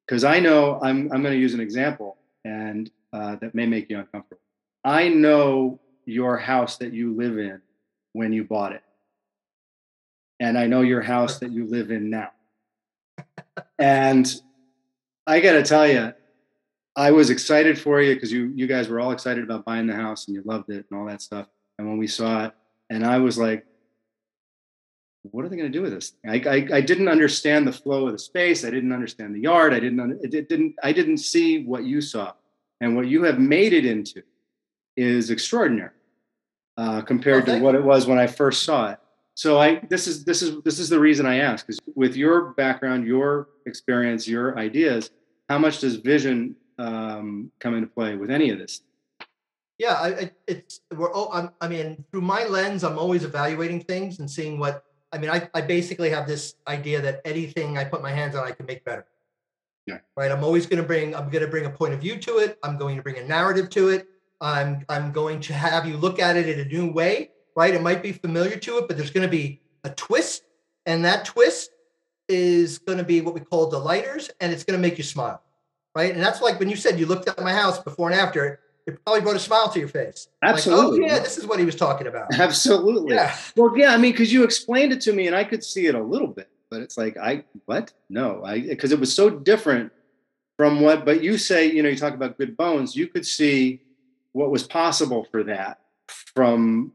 Because I know I'm, I'm going to use an example and uh, that may make you uncomfortable. I know your house that you live in when you bought it. And I know your house that you live in now. and I got to tell you, I was excited for you because you you guys were all excited about buying the house and you loved it and all that stuff. And when we saw it, and I was like, what are they going to do with this? I, I, I didn't understand the flow of the space. I didn't understand the yard. I didn't it didn't I didn't see what you saw, and what you have made it into is extraordinary uh, compared to what it was when I first saw it. So I this is this is this is the reason I ask is with your background, your experience, your ideas, how much does vision um, come into play with any of this? Yeah, I, it's we're. Oh, I'm, I mean, through my lens, I'm always evaluating things and seeing what. I mean, I, I basically have this idea that anything I put my hands on, I can make better. Yeah. Right. I'm always going to bring. I'm going to bring a point of view to it. I'm going to bring a narrative to it. I'm I'm going to have you look at it in a new way. Right. It might be familiar to it, but there's going to be a twist, and that twist is going to be what we call delighters, and it's going to make you smile right? And that's like when you said you looked at my house before and after, it probably brought a smile to your face. Absolutely. Like, oh, yeah, this is what he was talking about. Absolutely. Yeah. Well, yeah, I mean, because you explained it to me and I could see it a little bit, but it's like, I, what? No, I, because it was so different from what, but you say, you know, you talk about good bones, you could see what was possible for that from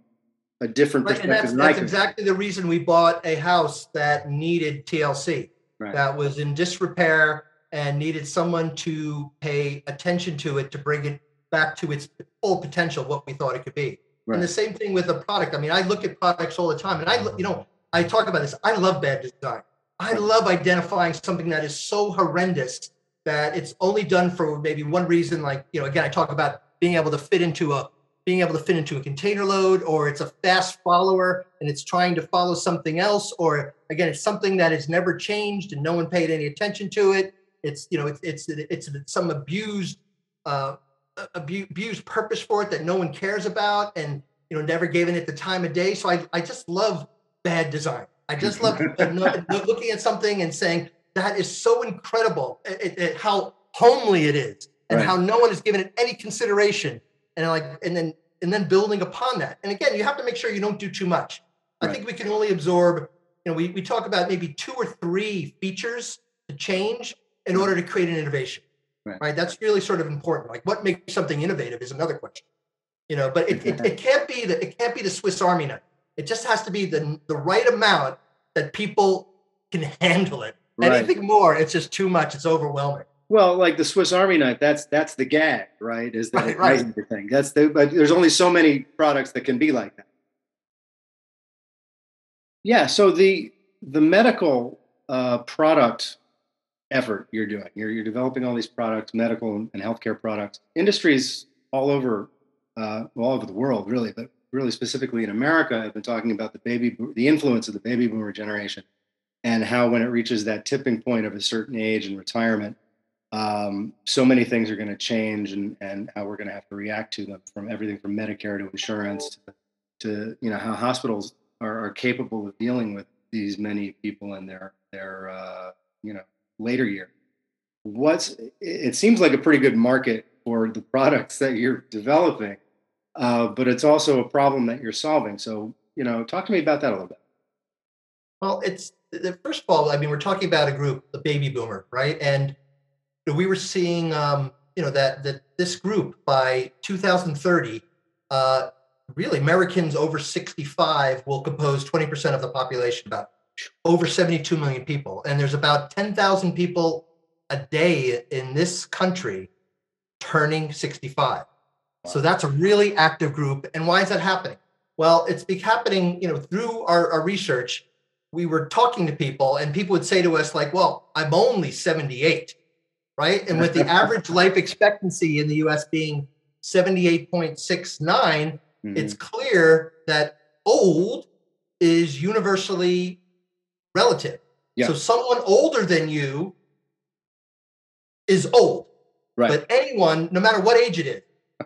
a different right, perspective. And that's, that's exactly the reason we bought a house that needed TLC, right. that was in disrepair and needed someone to pay attention to it to bring it back to its full potential, what we thought it could be. Right. And the same thing with a product. I mean, I look at products all the time, and I, you know, I talk about this. I love bad design. I love identifying something that is so horrendous that it's only done for maybe one reason. Like, you know, again, I talk about being able to fit into a being able to fit into a container load, or it's a fast follower and it's trying to follow something else, or again, it's something that has never changed and no one paid any attention to it. It's you know, it's it's it's, some abused uh, abused purpose for it that no one cares about, and you know, never given it the time of day. So I I just love bad design. I just love looking at something and saying that is so incredible. It, how homely it is, and right. how no one has given it any consideration and like and then and then building upon that. And again, you have to make sure you don't do too much. Right. I think we can only absorb, you know, we, we talk about maybe two or three features to change in order to create an innovation. Right. right? That's really sort of important. Like what makes something innovative is another question. You know, but it, it, it can't be the it can't be the Swiss Army knife. It just has to be the the right amount that people can handle it. Anything more, it's just too much. It's overwhelming. Well, like the Swiss Army knife, that's that's the gag, right? Is that right, right. everything? That's the but there's only so many products that can be like that. Yeah. So the the medical uh, product effort you're doing, you're you're developing all these products, medical and healthcare products, industries all over uh, all over the world, really, but really specifically in America, I've been talking about the baby the influence of the baby boomer generation, and how when it reaches that tipping point of a certain age and retirement um, so many things are going to change and, and how we're going to have to react to them from everything from Medicare to insurance to, to you know how hospitals are, are, capable of dealing with these many people in their their uh, you know later year. What's it seems like a pretty good market for the products that you're developing, uh, but it's also a problem that you're solving. So you know, talk to me about that a little bit. Well, it's first of all, I mean, we're talking about a group, the baby boomer, right? And we were seeing, um, you know, that that this group by 2030, uh, really Americans over 65 will compose 20% of the population, about over 72 million people, and there's about 10,000 people a day in this country turning 65. So that's a really active group. And why is that happening? Well, it's been happening, you know, through our, our research. We were talking to people, and people would say to us, like, "Well, I'm only 78." Right? And with the average life expectancy in the US being 78.69, mm-hmm. it's clear that old is universally relative. Yeah. So someone older than you is old. Right. But anyone, no matter what age it is,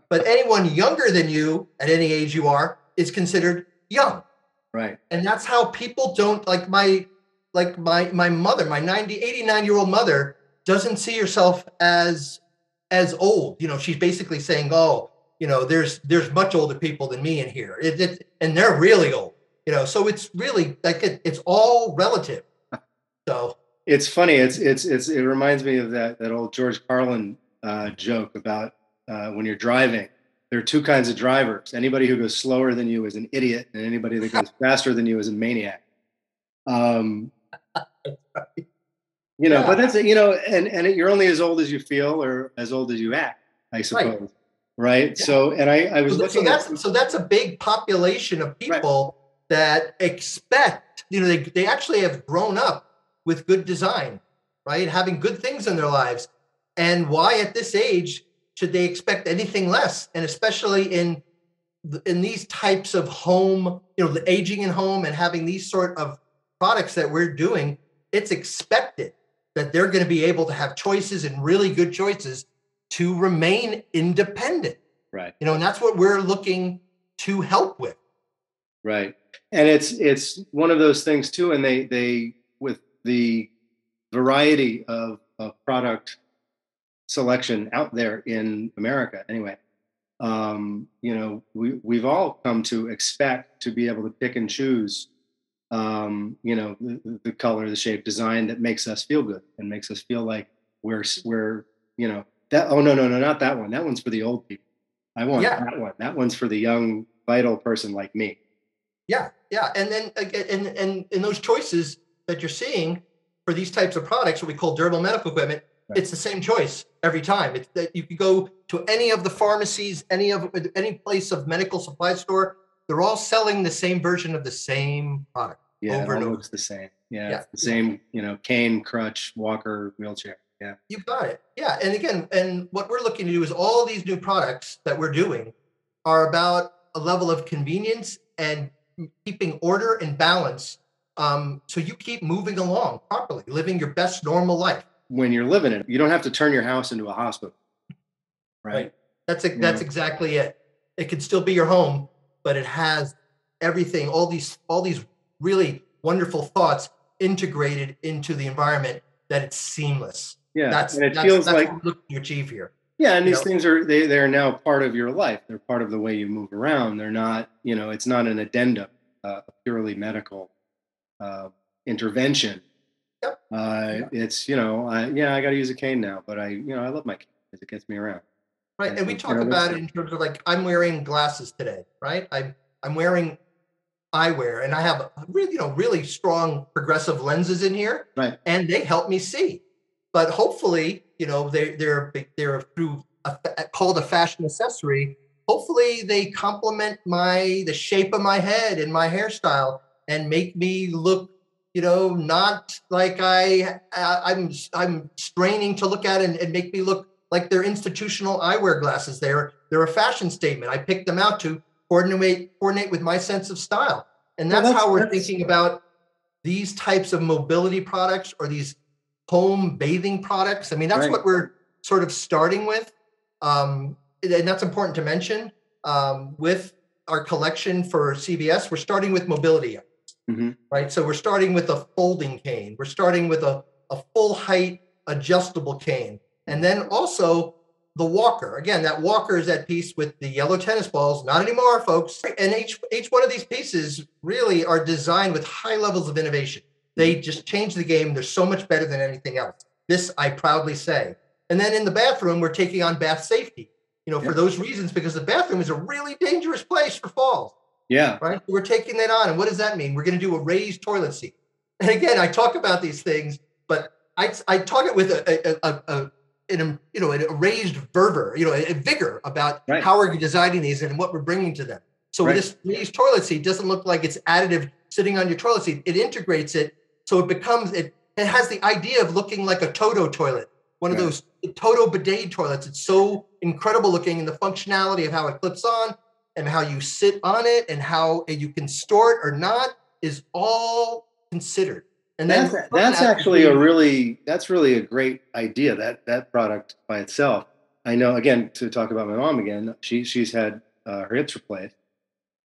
but anyone younger than you at any age you are is considered young. Right. And that's how people don't like my like my my mother, my 90 89 year old mother doesn't see herself as as old. You know, she's basically saying, "Oh, you know, there's there's much older people than me in here, it, it, and they're really old." You know, so it's really like it, it's all relative. So it's funny. It's it's it's it reminds me of that that old George Carlin uh, joke about uh, when you're driving. There are two kinds of drivers. Anybody who goes slower than you is an idiot, and anybody that goes faster than you is a maniac. Um, you know, yeah. but that's you know, and and you're only as old as you feel or as old as you act, I suppose. Right. right? Yeah. So, and I, I was so, looking. So that's at, so that's a big population of people right. that expect. You know, they they actually have grown up with good design, right? Having good things in their lives, and why at this age should they expect anything less? And especially in in these types of home, you know, the aging in home and having these sort of products that we're doing, it's expected that they're going to be able to have choices and really good choices to remain independent. Right. You know, and that's what we're looking to help with. Right. And it's it's one of those things too and they they with the variety of, of product selection out there in America anyway. Um, you know, we we've all come to expect to be able to pick and choose um, you know, the, the, color, the shape, design that makes us feel good and makes us feel like we're we're you know that. Oh no no no not that one. That one's for the old people. I want yeah. that one. That one's for the young vital person like me. Yeah, yeah, and then again, and and in those choices that you're seeing for these types of products, what we call durable medical equipment, right. it's the same choice every time. It's that you can go to any of the pharmacies, any of any place of medical supply store they're all selling the same version of the same product. Yeah, over and over. looks the same. Yeah, Yeah. the same. You know, cane, crutch, walker, wheelchair. Yeah. You got it. Yeah. And again, and what we're looking to do is all these new products that we're doing are about a level of convenience and keeping order and balance. Um, so you keep moving along properly, living your best normal life. When you're living it, you don't have to turn your house into a hospital. Right. Right. That's it. That's exactly it. It could still be your home, but it has everything, all these, all these really wonderful thoughts integrated into the environment that it's seamless. Yeah. That's and it that's, feels that's like what we're looking to achieve here. Yeah, and these know? things are they they're now part of your life. They're part of the way you move around. They're not, you know, it's not an addendum, uh, purely medical uh, intervention. Yep. Uh, it's you know, I, yeah, I got to use a cane now, but I, you know, I love my cane because it gets me around. Right. And we talk about it in terms of like I'm wearing glasses today, right? I'm I'm wearing eyewear and I have really, you know, really strong progressive lenses in here. Right. And they help me see. But hopefully, you know, they they're they're through a, called a fashion accessory. Hopefully they complement my the shape of my head and my hairstyle and make me look you know not like i I- i'm i'm straining to look at and, and make me look like they're institutional eyewear glasses they're they're a fashion statement i picked them out to coordinate coordinate with my sense of style and Well, that's, that's- how we're that's- thinking about these types of mobility products or these home bathing products i mean that's Right. what we're sort of starting with um, and that's important to mention um, with our collection for CVS. we're starting with mobility Mhm. right? So we're starting with a folding cane. We're starting with a, a full height adjustable cane. And then also the walker. Again, that walker is that piece with the yellow tennis balls. Not anymore, folks. And each each one of these pieces really are designed with high levels of innovation. They mm-hmm. just change the game. They're so much better than anything else. This I proudly say. And then in the bathroom, we're taking on bath safety. You know, for those reasons, because the bathroom is a really dangerous place for falls Yeah, right? We're taking that on. And what does that mean? We're going to do a raised toilet seat. And again, I talk about these things, but I, I talk it with a, a, a, a an, um, you know, a raised fervor, you know, a, vigor about Right. how we're designing these and what we're bringing to them. So Right. this raised toilet seat doesn't look like it's additive sitting on your toilet seat. It integrates it. So it becomes, it, it has the idea of looking like a Toto toilet, one of those Toto bidet toilets. It's so incredible looking and the functionality of how it clips on and how you sit on it and how you can store it or not is all considered. And that's that's actually a really that's really a great idea. That that product by itself. I know. Again, to talk about my mom again, she she's had uh, her hips replaced,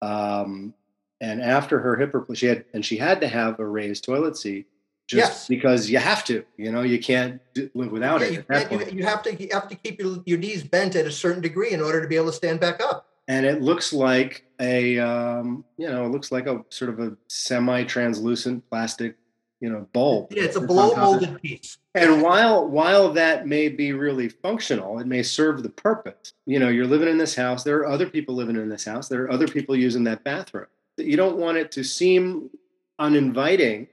um, and after her hip replacement, she had and she had to have a raised toilet seat just Yes. because you have to. You know, you can't live without Yeah, it you, you- you have to you have to keep your, your knees bent at a certain degree in order to be able to stand back up. and it looks like a um, you know it looks like a sort of a semi-translucent plastic you know bowl Yeah, it's a blow molded piece. and while while that may be really functional it may serve the purpose you know you're living in this house there are other people living in this house there are other people using that bathroom you don't want it to seem uninviting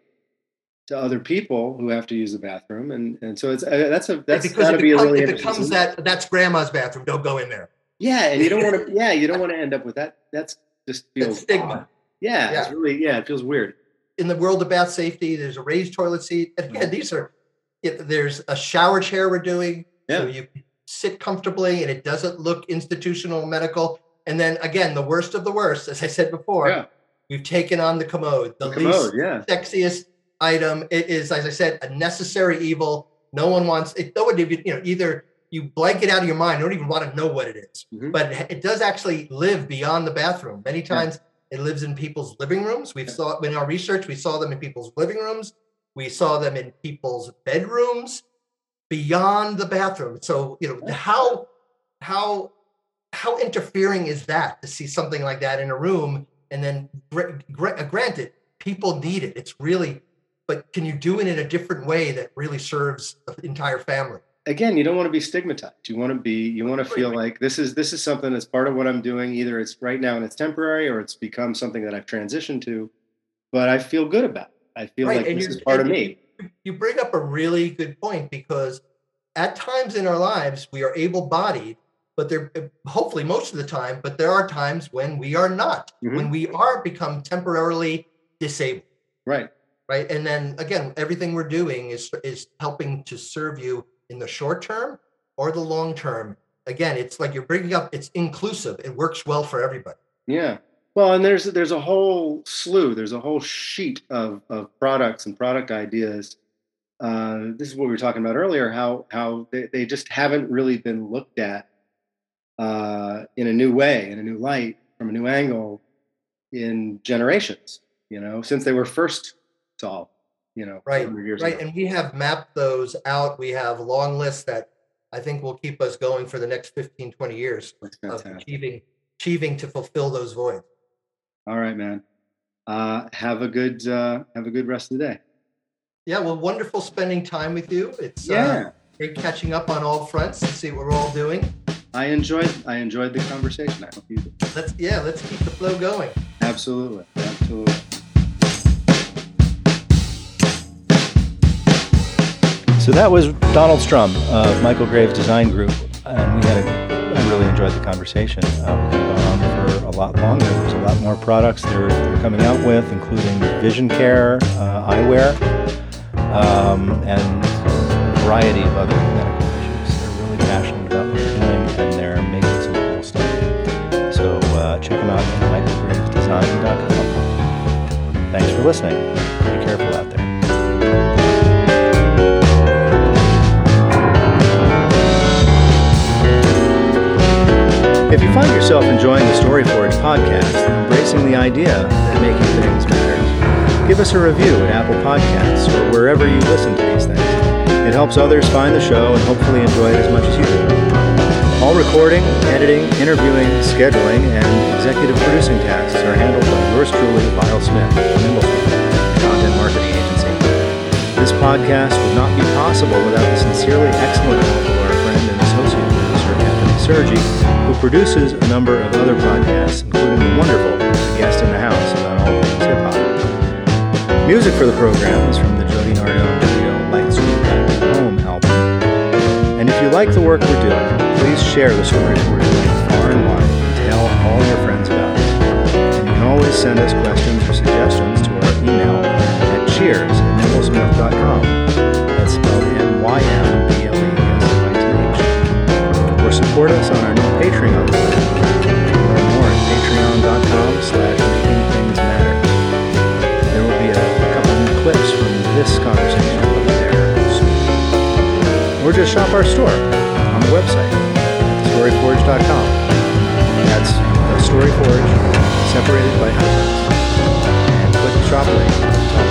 to other people who have to use the bathroom and and so it's uh, that's a that's got to be a really it becomes that that's grandma's bathroom. Don't go in there. yeah and you don't want to yeah you don't want to end up with that that's just That feels stigma. odd. Yeah, it's really yeah, it feels weird. In the world of bath safety, there's a raised toilet seat. And again, these are there's a shower chair we're doing, so you sit comfortably and it doesn't look institutional medical. And then again, the worst of the worst, as I said before, Yeah. we've taken on the commode, the, The least commode, yeah. sexiest item. It is, as I said, a necessary evil. No one wants it. No one, you know, either you blank it out of your mind, don't even want to know what it is. Mhm. But it does actually live beyond the bathroom. Many times it lives in people's living rooms. We've saw in our research, we saw them in people's living rooms. We saw them in people's bedrooms beyond the bathroom. So, you know, how how how interfering is that to see something like that in a room and then gr- gr- granted people need it it's really but can you do it in a different way that really serves the entire family Again, you don't want to be stigmatized. You want to be you want to feel like this is this is something that's part of what I'm doing. Either it's right now and it's temporary or it's become something that I've transitioned to, but I feel good about it. I feel like and this is part of me. you- bring up a really good point because at times in our lives we are able-bodied but there hopefully most of the time but there are times when we are not Mhm. when we are become temporarily disabled Right. Right. And then again, everything we're doing is is helping to serve you in the short term or the long term. Again, it's like you're bringing up. It's inclusive. It works well for everybody. Yeah. Well, and there's there's a whole slew, there's a whole sheet of of products and product ideas. Uh, this is what we were talking about earlier. How how they, they just haven't really been looked at uh, in a new way, in a new light, from a new angle, in generations. You know, since they were first solved. You know, right, right, ago. and we have mapped those out. We have long lists that I think will keep us going for the next 15, 20 years of achieving achieving to fulfill those voids. All right, man. Uh, have a good uh, have a good rest of the day. Yeah, well, wonderful spending time with you. It's uh, yeah. Uh, great catching up on all fronts and see what we're all doing. I enjoyed I enjoyed the conversation. I hope you did. Let's yeah, let's keep the flow going. Absolutely, absolutely. So that was Donald Strum of Michael Graves Design Group, and we had a I really enjoyed the conversation. Uh, we could have on for a lot longer. There's a lot more products they're, they're coming out with, including vision care, uh, eyewear, um, and a variety of other medical issues. They're really passionate about what they're doing, and they're making some cool stuff. So uh, check them out at michaelgravesdesign.com. Thanks for listening. Be careful out there. If you find yourself enjoying the StoryForge podcast and embracing the idea that making things matters, give us a review at Apple Podcasts or wherever you listen to these things. It helps others find the show and hopefully enjoy it as much as you do. All recording, editing, interviewing, scheduling, and executive producing tasks are handled by yours truly, Lyle Smith, Nymblesmith, Content Marketing Agency. This podcast would not be possible without the sincerely excellent Sergi, who produces a number of other podcasts, including the wonderful Guest in the House about all things hip hop. Music for the program is from the Jody Nardone trio Lightspeed Back Home album. And if you like the work we're doing, please share the stories we're doing far and wide and tell all your friends about it. And you can always send us questions or suggestions to our email at cheers at nymblesmith.com. That's spelled N-Y-M-B-L-E-S-M-I-T-H support us on our new Patreon plan. Learn more at patreon.com slash makingthingsmatter. There will be a couple new clips from this conversation up there soon. Or just shop our store on the website, storyforge.com. That's Storyforge, separated by hyphens. And click the shop link